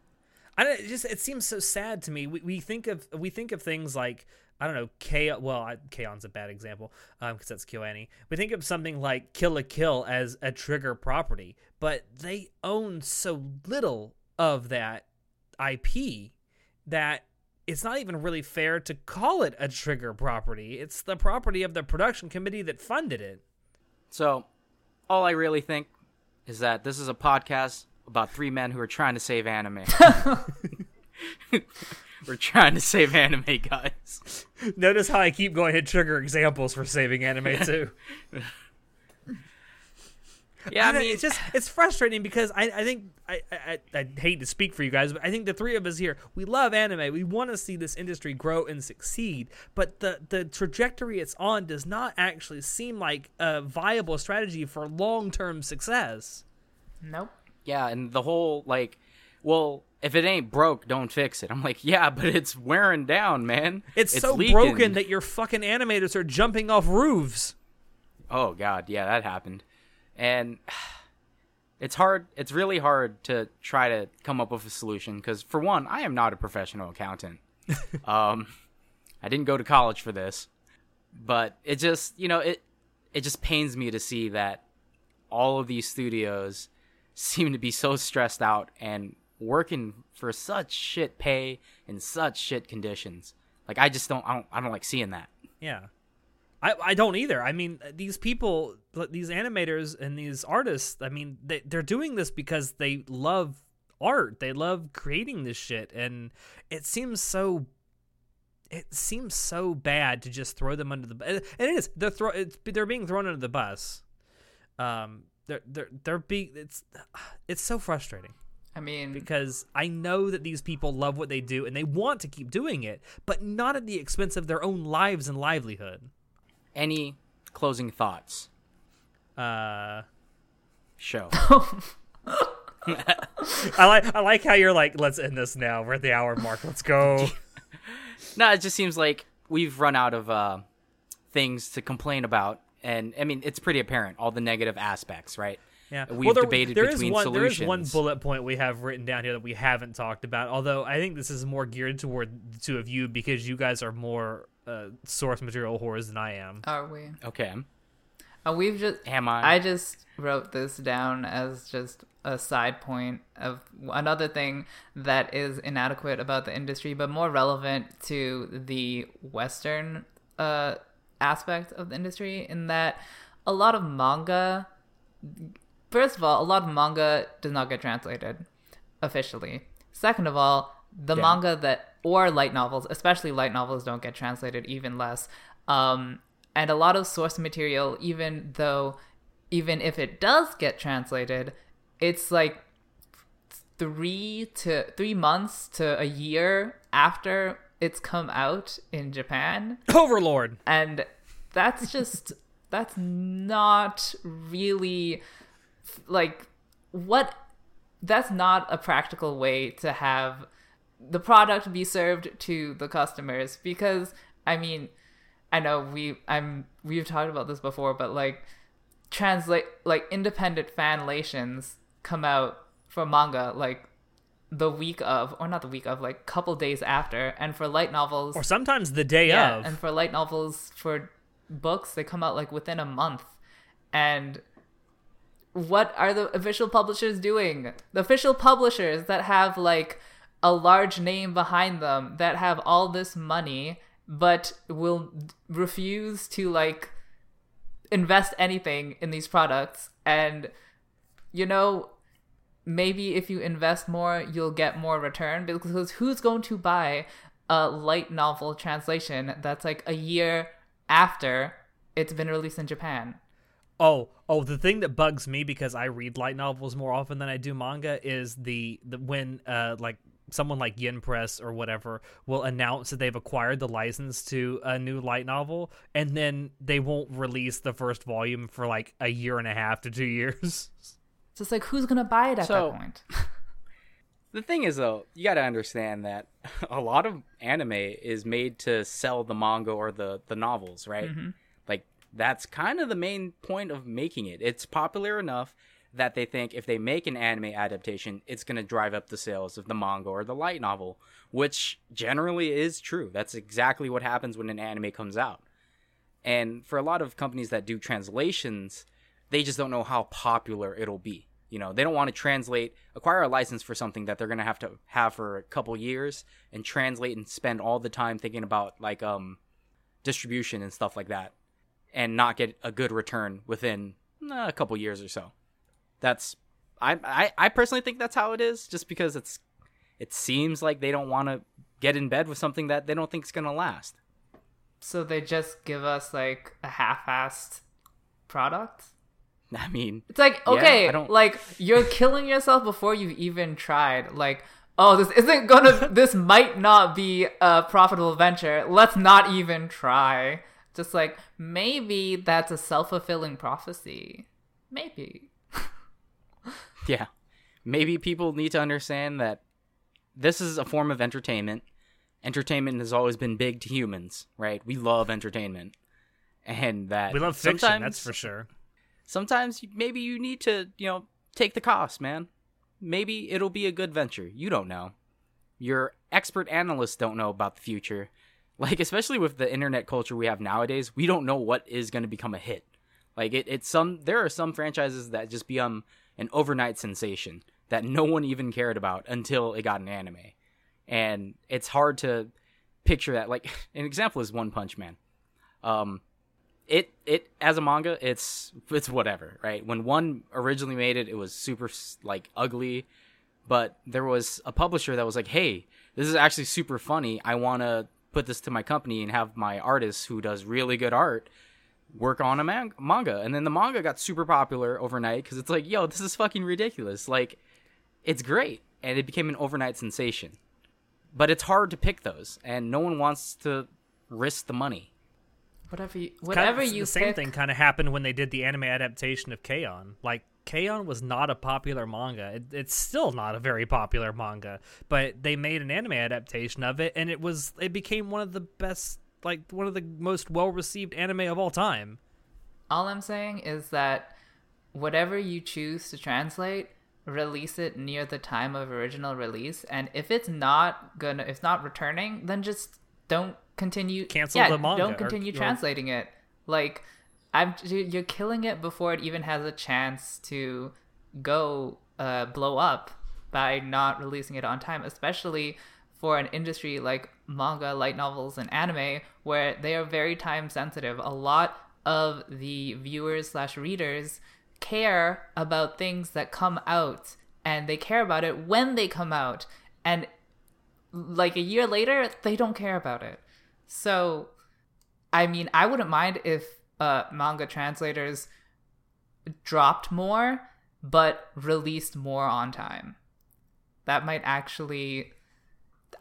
I it just it seems so sad to me. We, we think of we think of things like I don't know, K. Well, K-on's a bad example because um, that's KyoAni. We think of something like Kill la Kill as a trigger property, but they own so little of that IP that it's not even really fair to call it a trigger property. It's the property of the production committee that funded it. So, all I really think is that this is a podcast about three men who are trying to save anime. We're trying to save anime, guys. Notice how I keep going to trigger examples for saving anime too. yeah, I mean, it's just it's frustrating because I, I think I, I I hate to speak for you guys, but I think the three of us here we love anime. We want to see this industry grow and succeed, but the the trajectory it's on does not actually seem like a viable strategy for long term success. Nope. Yeah, and the whole like, well, if it ain't broke, don't fix it. I'm like, yeah, but it's wearing down, man. It's, so leaking. broken that your fucking animators are jumping off roofs. Oh god, yeah, that happened. And it's hard it's really hard to try to come up with a solution cuz for one, I am not a professional accountant. um I didn't go to college for this. But it just, you know, it it just pains me to see that all of these studios seem to be so stressed out and working for such shit pay and such shit conditions. Like I just don't I don't I don't like seeing that. Yeah. I, I don't either. I mean, these people, these animators and these artists, I mean, they, they're doing this because they love art. They love creating this shit. And it seems so. It seems so bad to just throw them under the bus. And it is. They're, throw, it's, they're being thrown under the bus. Um, they're, they're, they're being. It's, it's so frustrating. I mean, because I know that these people love what they do and they want to keep doing it, but not at the expense of their own lives and livelihood any closing thoughts? Uh, show. I like I like how you're like, let's end this now. We're at the hour mark. Let's go. no, it just seems like we've run out of uh, things to complain about, and I mean, it's pretty apparent all the negative aspects, right? Yeah, we've well, there, debated there between is one, solutions. There is one bullet point we have written down here that we haven't talked about. Although I think this is more geared toward the two of you because you guys are more uh, source material whores than I am. Are we? Okay. Uh, we've just. Am I? I just wrote this down as just a side point of another thing that is inadequate about the industry, but more relevant to the Western uh, aspect of the industry, in that a lot of manga. First of all, a lot of manga does not get translated officially. Second of all, the yeah. manga that or light novels, especially light novels, don't get translated even less. Um, and a lot of source material, even though, even if it does get translated, it's like three to three months to a year after it's come out in Japan. Overlord. And that's just that's not really like what that's not a practical way to have the product be served to the customers because I mean I know we I'm we've talked about this before but like translate like independent fanlations come out for manga like the week of or not the week of like couple days after and for light novels. Or sometimes the day yeah, of. and for light novels for books they come out like within a month. And what are the official publishers doing? The official publishers that have like a large name behind them that have all this money but will refuse to like invest anything in these products. And you know maybe if you invest more you'll get more return because who's going to buy a light novel translation that's like a year after it's been released in Japan Oh, oh, the thing that bugs me because I read light novels more often than I do manga is the, the when uh like someone like Yen Press or whatever will announce that they've acquired the license to a new light novel, and then they won't release the first volume for like a year and a half to two years. So it's like, who's gonna buy it at so, that point? the thing is, though, you got to understand that a lot of anime is made to sell the manga or the the novels, right? Mm-hmm. That's kind of the main point of making it. It's popular enough that they think if they make an anime adaptation, it's going to drive up the sales of the manga or the light novel, which generally is true. That's exactly what happens when an anime comes out. And for a lot of companies that do translations, they just don't know how popular it'll be. You know, they don't want to translate, acquire a license for something that they're going to have to have for a couple years and translate and spend all the time thinking about like um distribution and stuff like that and not get a good return within uh, a couple years or so that's I, I I personally think that's how it is, just because it's it seems like they don't want to get in bed with something that they don't think is gonna last. So they just give us like a half-assed product. I mean, it's like okay, yeah, like you're killing yourself before you've even tried. Like, oh, this isn't gonna, this might not be a profitable venture. Let's not even try. Just like maybe that's a self fulfilling prophecy. Maybe. Yeah. maybe people need to understand that this is a form of entertainment. Entertainment has always been big to humans, right? We love entertainment, and that We love fiction, that's for sure. sometimes maybe you need to, you know, take the cost, man. Maybe it'll be a good venture. You don't know. Your expert analysts don't know about the future. Like, especially with the internet culture we have nowadays, we don't know what is going to become a hit. Like, it, it's some, there are some franchises that just become an overnight sensation that no one even cared about until it got an anime. And it's hard to picture that. Like, an example is One Punch Man. Um, it it as a manga it's it's whatever right when one originally made it it was super like ugly but there was a publisher that was like hey this is actually super funny i want to put this to my company and have my artist who does really good art work on a man- manga. And then the manga got super popular overnight because it's like yo this is fucking ridiculous. Like it's great. And it became an overnight sensation. But it's hard to pick those. And no one wants to risk the money. Whatever you, Kind of whatever the you same thing kind of happened when they did the anime adaptation of K-On! Like K-On! was not a popular manga. It, it's still not a very popular manga, but they made an anime adaptation of it, and it was it became one of the best, like one of the most well received anime of all time. All I'm saying is that whatever you choose to translate, release it near the time of original release, and if it's not gonna, if it's not returning, then just don't continue. Cancel yeah, the manga Don't continue or- translating it. Like, I'm you're killing it before it even has a chance to go uh, blow up by not releasing it on time, especially for an industry like manga, light novels, and anime, where they are very time sensitive. A lot of the viewers slash readers care about things that come out, and they care about it when they come out, and like a year later, they don't care about it. So, I mean, I wouldn't mind if uh, manga translators dropped more, but released more on time. That might actually.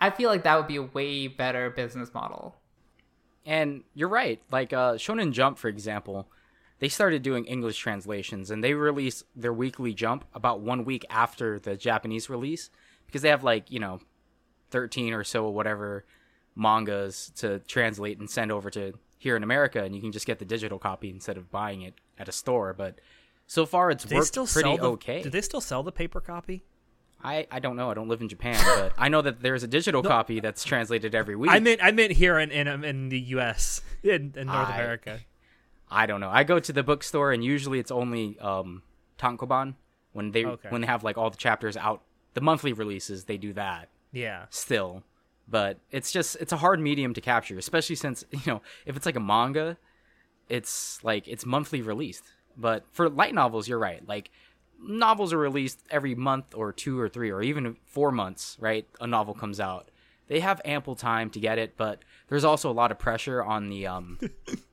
I feel like that would be a way better business model. And you're right. Like uh, Shonen Jump, for example, they started doing English translations, and they release their weekly Jump about one week after the Japanese release because they have like you know, thirteen or so whatever mangas to translate and send over to here in America, and you can just get the digital copy instead of buying it at a store. But so far, it's Do worked still pretty the, okay. Do they still sell the paper copy? I I don't know. I don't live in Japan, but I know that there's a digital copy that's translated every week. I meant I meant here in in, in the U.S. in, in North I- America. I don't know. I go to the bookstore and usually it's only um Tankobon when they Okay. when they have like all the chapters out. The monthly releases they do that Yeah, still, but it's just it's a hard medium to capture, especially since you know if it's like a manga, it's like it's monthly released. But for light novels, you're right. Like novels are released every month or two or three or even four months, right? A novel comes out. They have ample time to get it, but there's also a lot of pressure on the um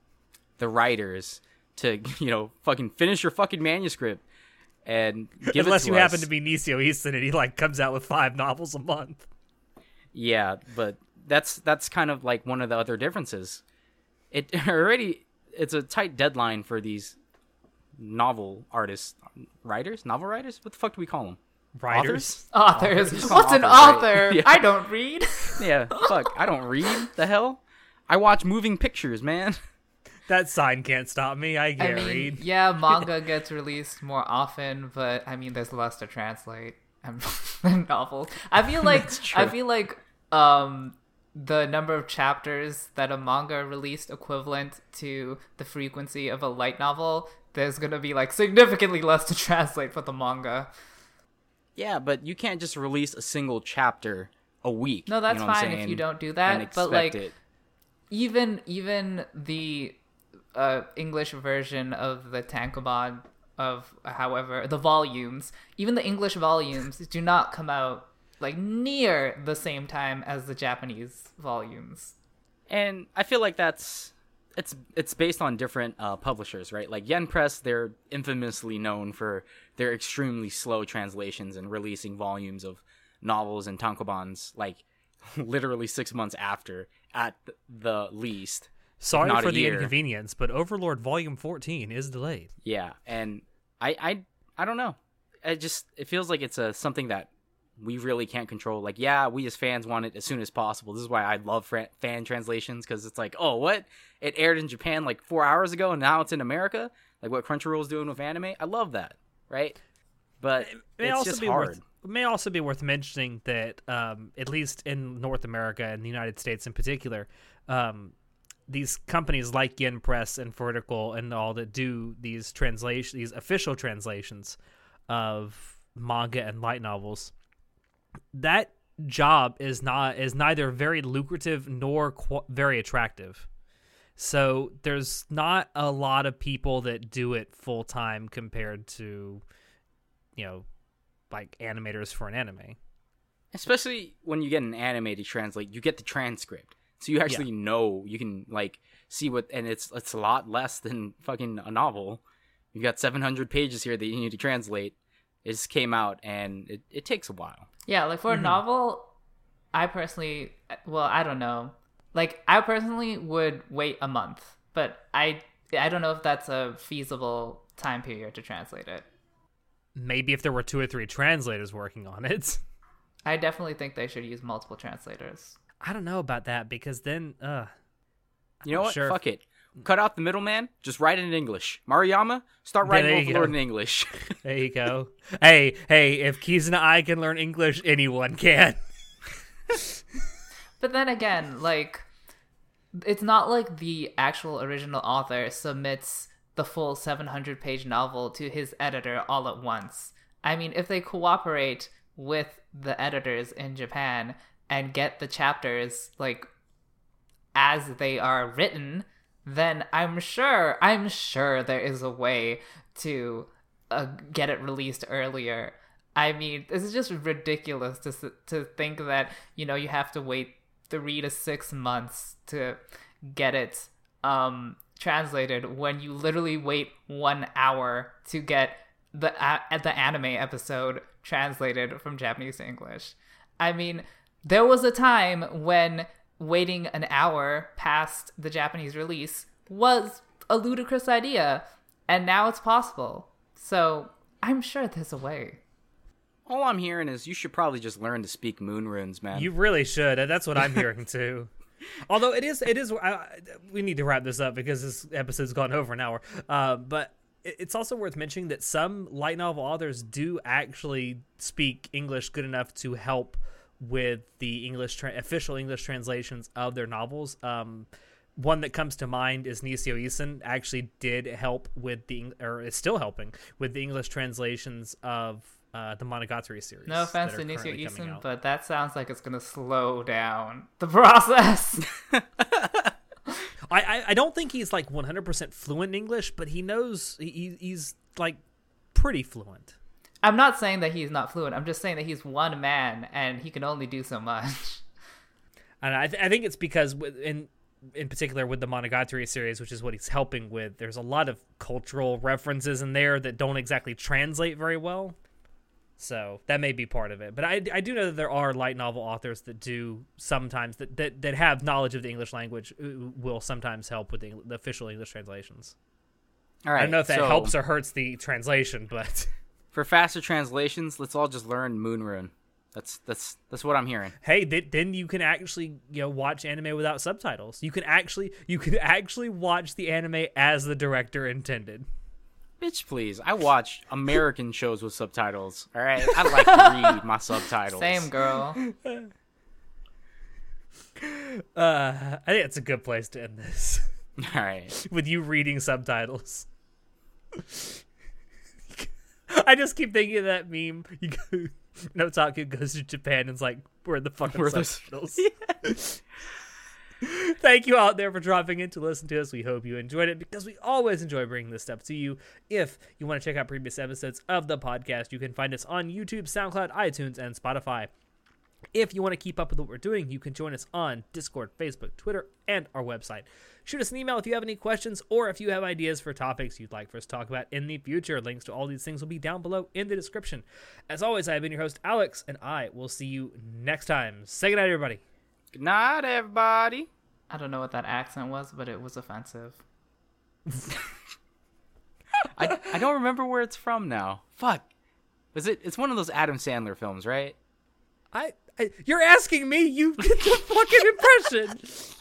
the writers to you know fucking finish your fucking manuscript and give unless it to you happen to be Nisio Isin and he like comes out with five novels a month. Yeah, but that's that's kind of like one of the other differences. It already it's a tight deadline for these novel artists, writers, novel writers. What the fuck do we call them? Writers. Authors. Authors. What's an author? right? Yeah. I don't read. Yeah, fuck. I don't read. The hell. I watch moving pictures, man. That sign can't stop me. I I can't mean, read. yeah, manga gets released more often, but I mean, there's less to translate than novels. I feel like I feel like um the number of chapters that a manga released equivalent to the frequency of a light novel. There's gonna be like significantly less to translate for the manga. Yeah, but you can't just release a single chapter a week. No, that's you know fine if you don't do that. But like, it. even even the uh, English version of the tankobon of however the volumes, even the English volumes do not come out like near the same time as the Japanese volumes. and I feel like that's it's it's based on different uh, publishers, right? Like Yen Press, they're infamously known for their extremely slow translations and releasing volumes of novels and tankobons like literally six months after at the least. Sorry for the year. inconvenience, but Overlord Volume 14 is delayed. Yeah, and I I I don't know. it just it feels like it's a something that we really can't control. Like, yeah, we as fans want it as soon as possible. This is why I love fra- fan translations because it's like, oh, what? It aired in Japan like four hours ago, and now it's in America. Like what Crunchyroll is doing with anime. I love that, right? But It may it's also just be hard. worth may also be worth mentioning that um, at least in North America and the United States in particular, um, these companies like Yen Press and Vertical and all that do these translation these official translations of manga and light novels. That job is not is neither very lucrative nor qu- very attractive. So there's not a lot of people that do it full time compared to, you know, like animators for an anime. especially when you get an anime to translate you get the transcript so you actually know you can like see what and it's it's a lot less than fucking a novel You've got 700 pages here that you need to translate it just came out and it, it takes a while Yeah, like for a mm-hmm. novel, I personally, well, I don't know. Like I personally would wait a month, but I I don't know if that's a feasible time period to translate it. Maybe if there were two or three translators working on it. I definitely think they should use multiple translators. I don't know about that because then, uh, you know what Sure. fuck it cut out the middleman just write it in english Maruyama start writing there you overlord in english there you go. hey, hey, if Keys and I can learn English, anyone can. But then again, like it's not like the actual original author submits the full 700 page novel to his editor all at once. I mean, if they cooperate with the editors in Japan and get the chapters like as they are written, then I'm sure, I'm sure there is a way to uh, get it released earlier. I mean, this is just ridiculous to to think that you know you have to wait three to six months to get it um translated when you literally wait one hour to get the a- the anime episode translated from Japanese to English. I mean, there was a time when waiting an hour past the Japanese release was a ludicrous idea, and now it's possible. So I'm sure there's a way. all i'm hearing is you should probably just learn to speak moon runes man You really should. That's what I'm hearing too. Although it is, it is. I, we need to wrap this up because this episode's gone over an hour. Uh, but it's also worth mentioning that some light novel authors do actually speak English good enough to help with the English tra- official English translations of their novels. Um, one that comes to mind is Nisio Isin. Actually, did help with the or is still helping with the English translations of uh, the Monogatari series. No offense to Nisio Isin, but that sounds like it's gonna slow down the process. I, I, I don't think he's like 100% fluent in English, but he knows he, he's like pretty fluent. I'm not saying that he's not fluent. I'm just saying that he's one man and he can only do so much. And I, th- I think it's because in in particular with the Monogatari series, which is what he's helping with, there's a lot of cultural references in there that don't exactly translate very well. So that may be part of it. But I, I do know that there are light novel authors that do sometimes that, that, that have knowledge of the English language uh, will sometimes help with the, the official English translations. all right I don't know if that so helps or hurts the translation, but for faster translations let's all just learn moon rune that's that's that's what i'm hearing hey th- then you can actually you know watch anime without subtitles you can actually you can actually watch the anime as the director intended Bitch, please. I watch American shows with subtitles. All right, I like to read my subtitles. Same girl. uh i think it's a good place to end this All right. with you reading subtitles i just keep thinking of that meme you go Notaku goes to Japan and is like, where the Where are the- subtitles? Thank you out there for dropping in to listen to us. We hope you enjoyed it because we always enjoy bringing this stuff to you. If you want to check out previous episodes of the podcast, you can find us on YouTube, SoundCloud, iTunes, and Spotify. If you want to keep up with what we're doing, you can join us on Discord, Facebook, Twitter, and our website. Shoot us an email if you have any questions or if you have ideas for topics you'd like for us to talk about in the future. Links to all these things will be down below in the description. As always, I've been your host, Alex, and I will see you next time. Say goodnight, everybody. Good night, everybody. I don't know what that accent was, but it was offensive. I, I don't remember where it's from now. Fuck. Was it? It's one of those Adam Sandler films, right? I, I you're asking me. You get the fucking impression.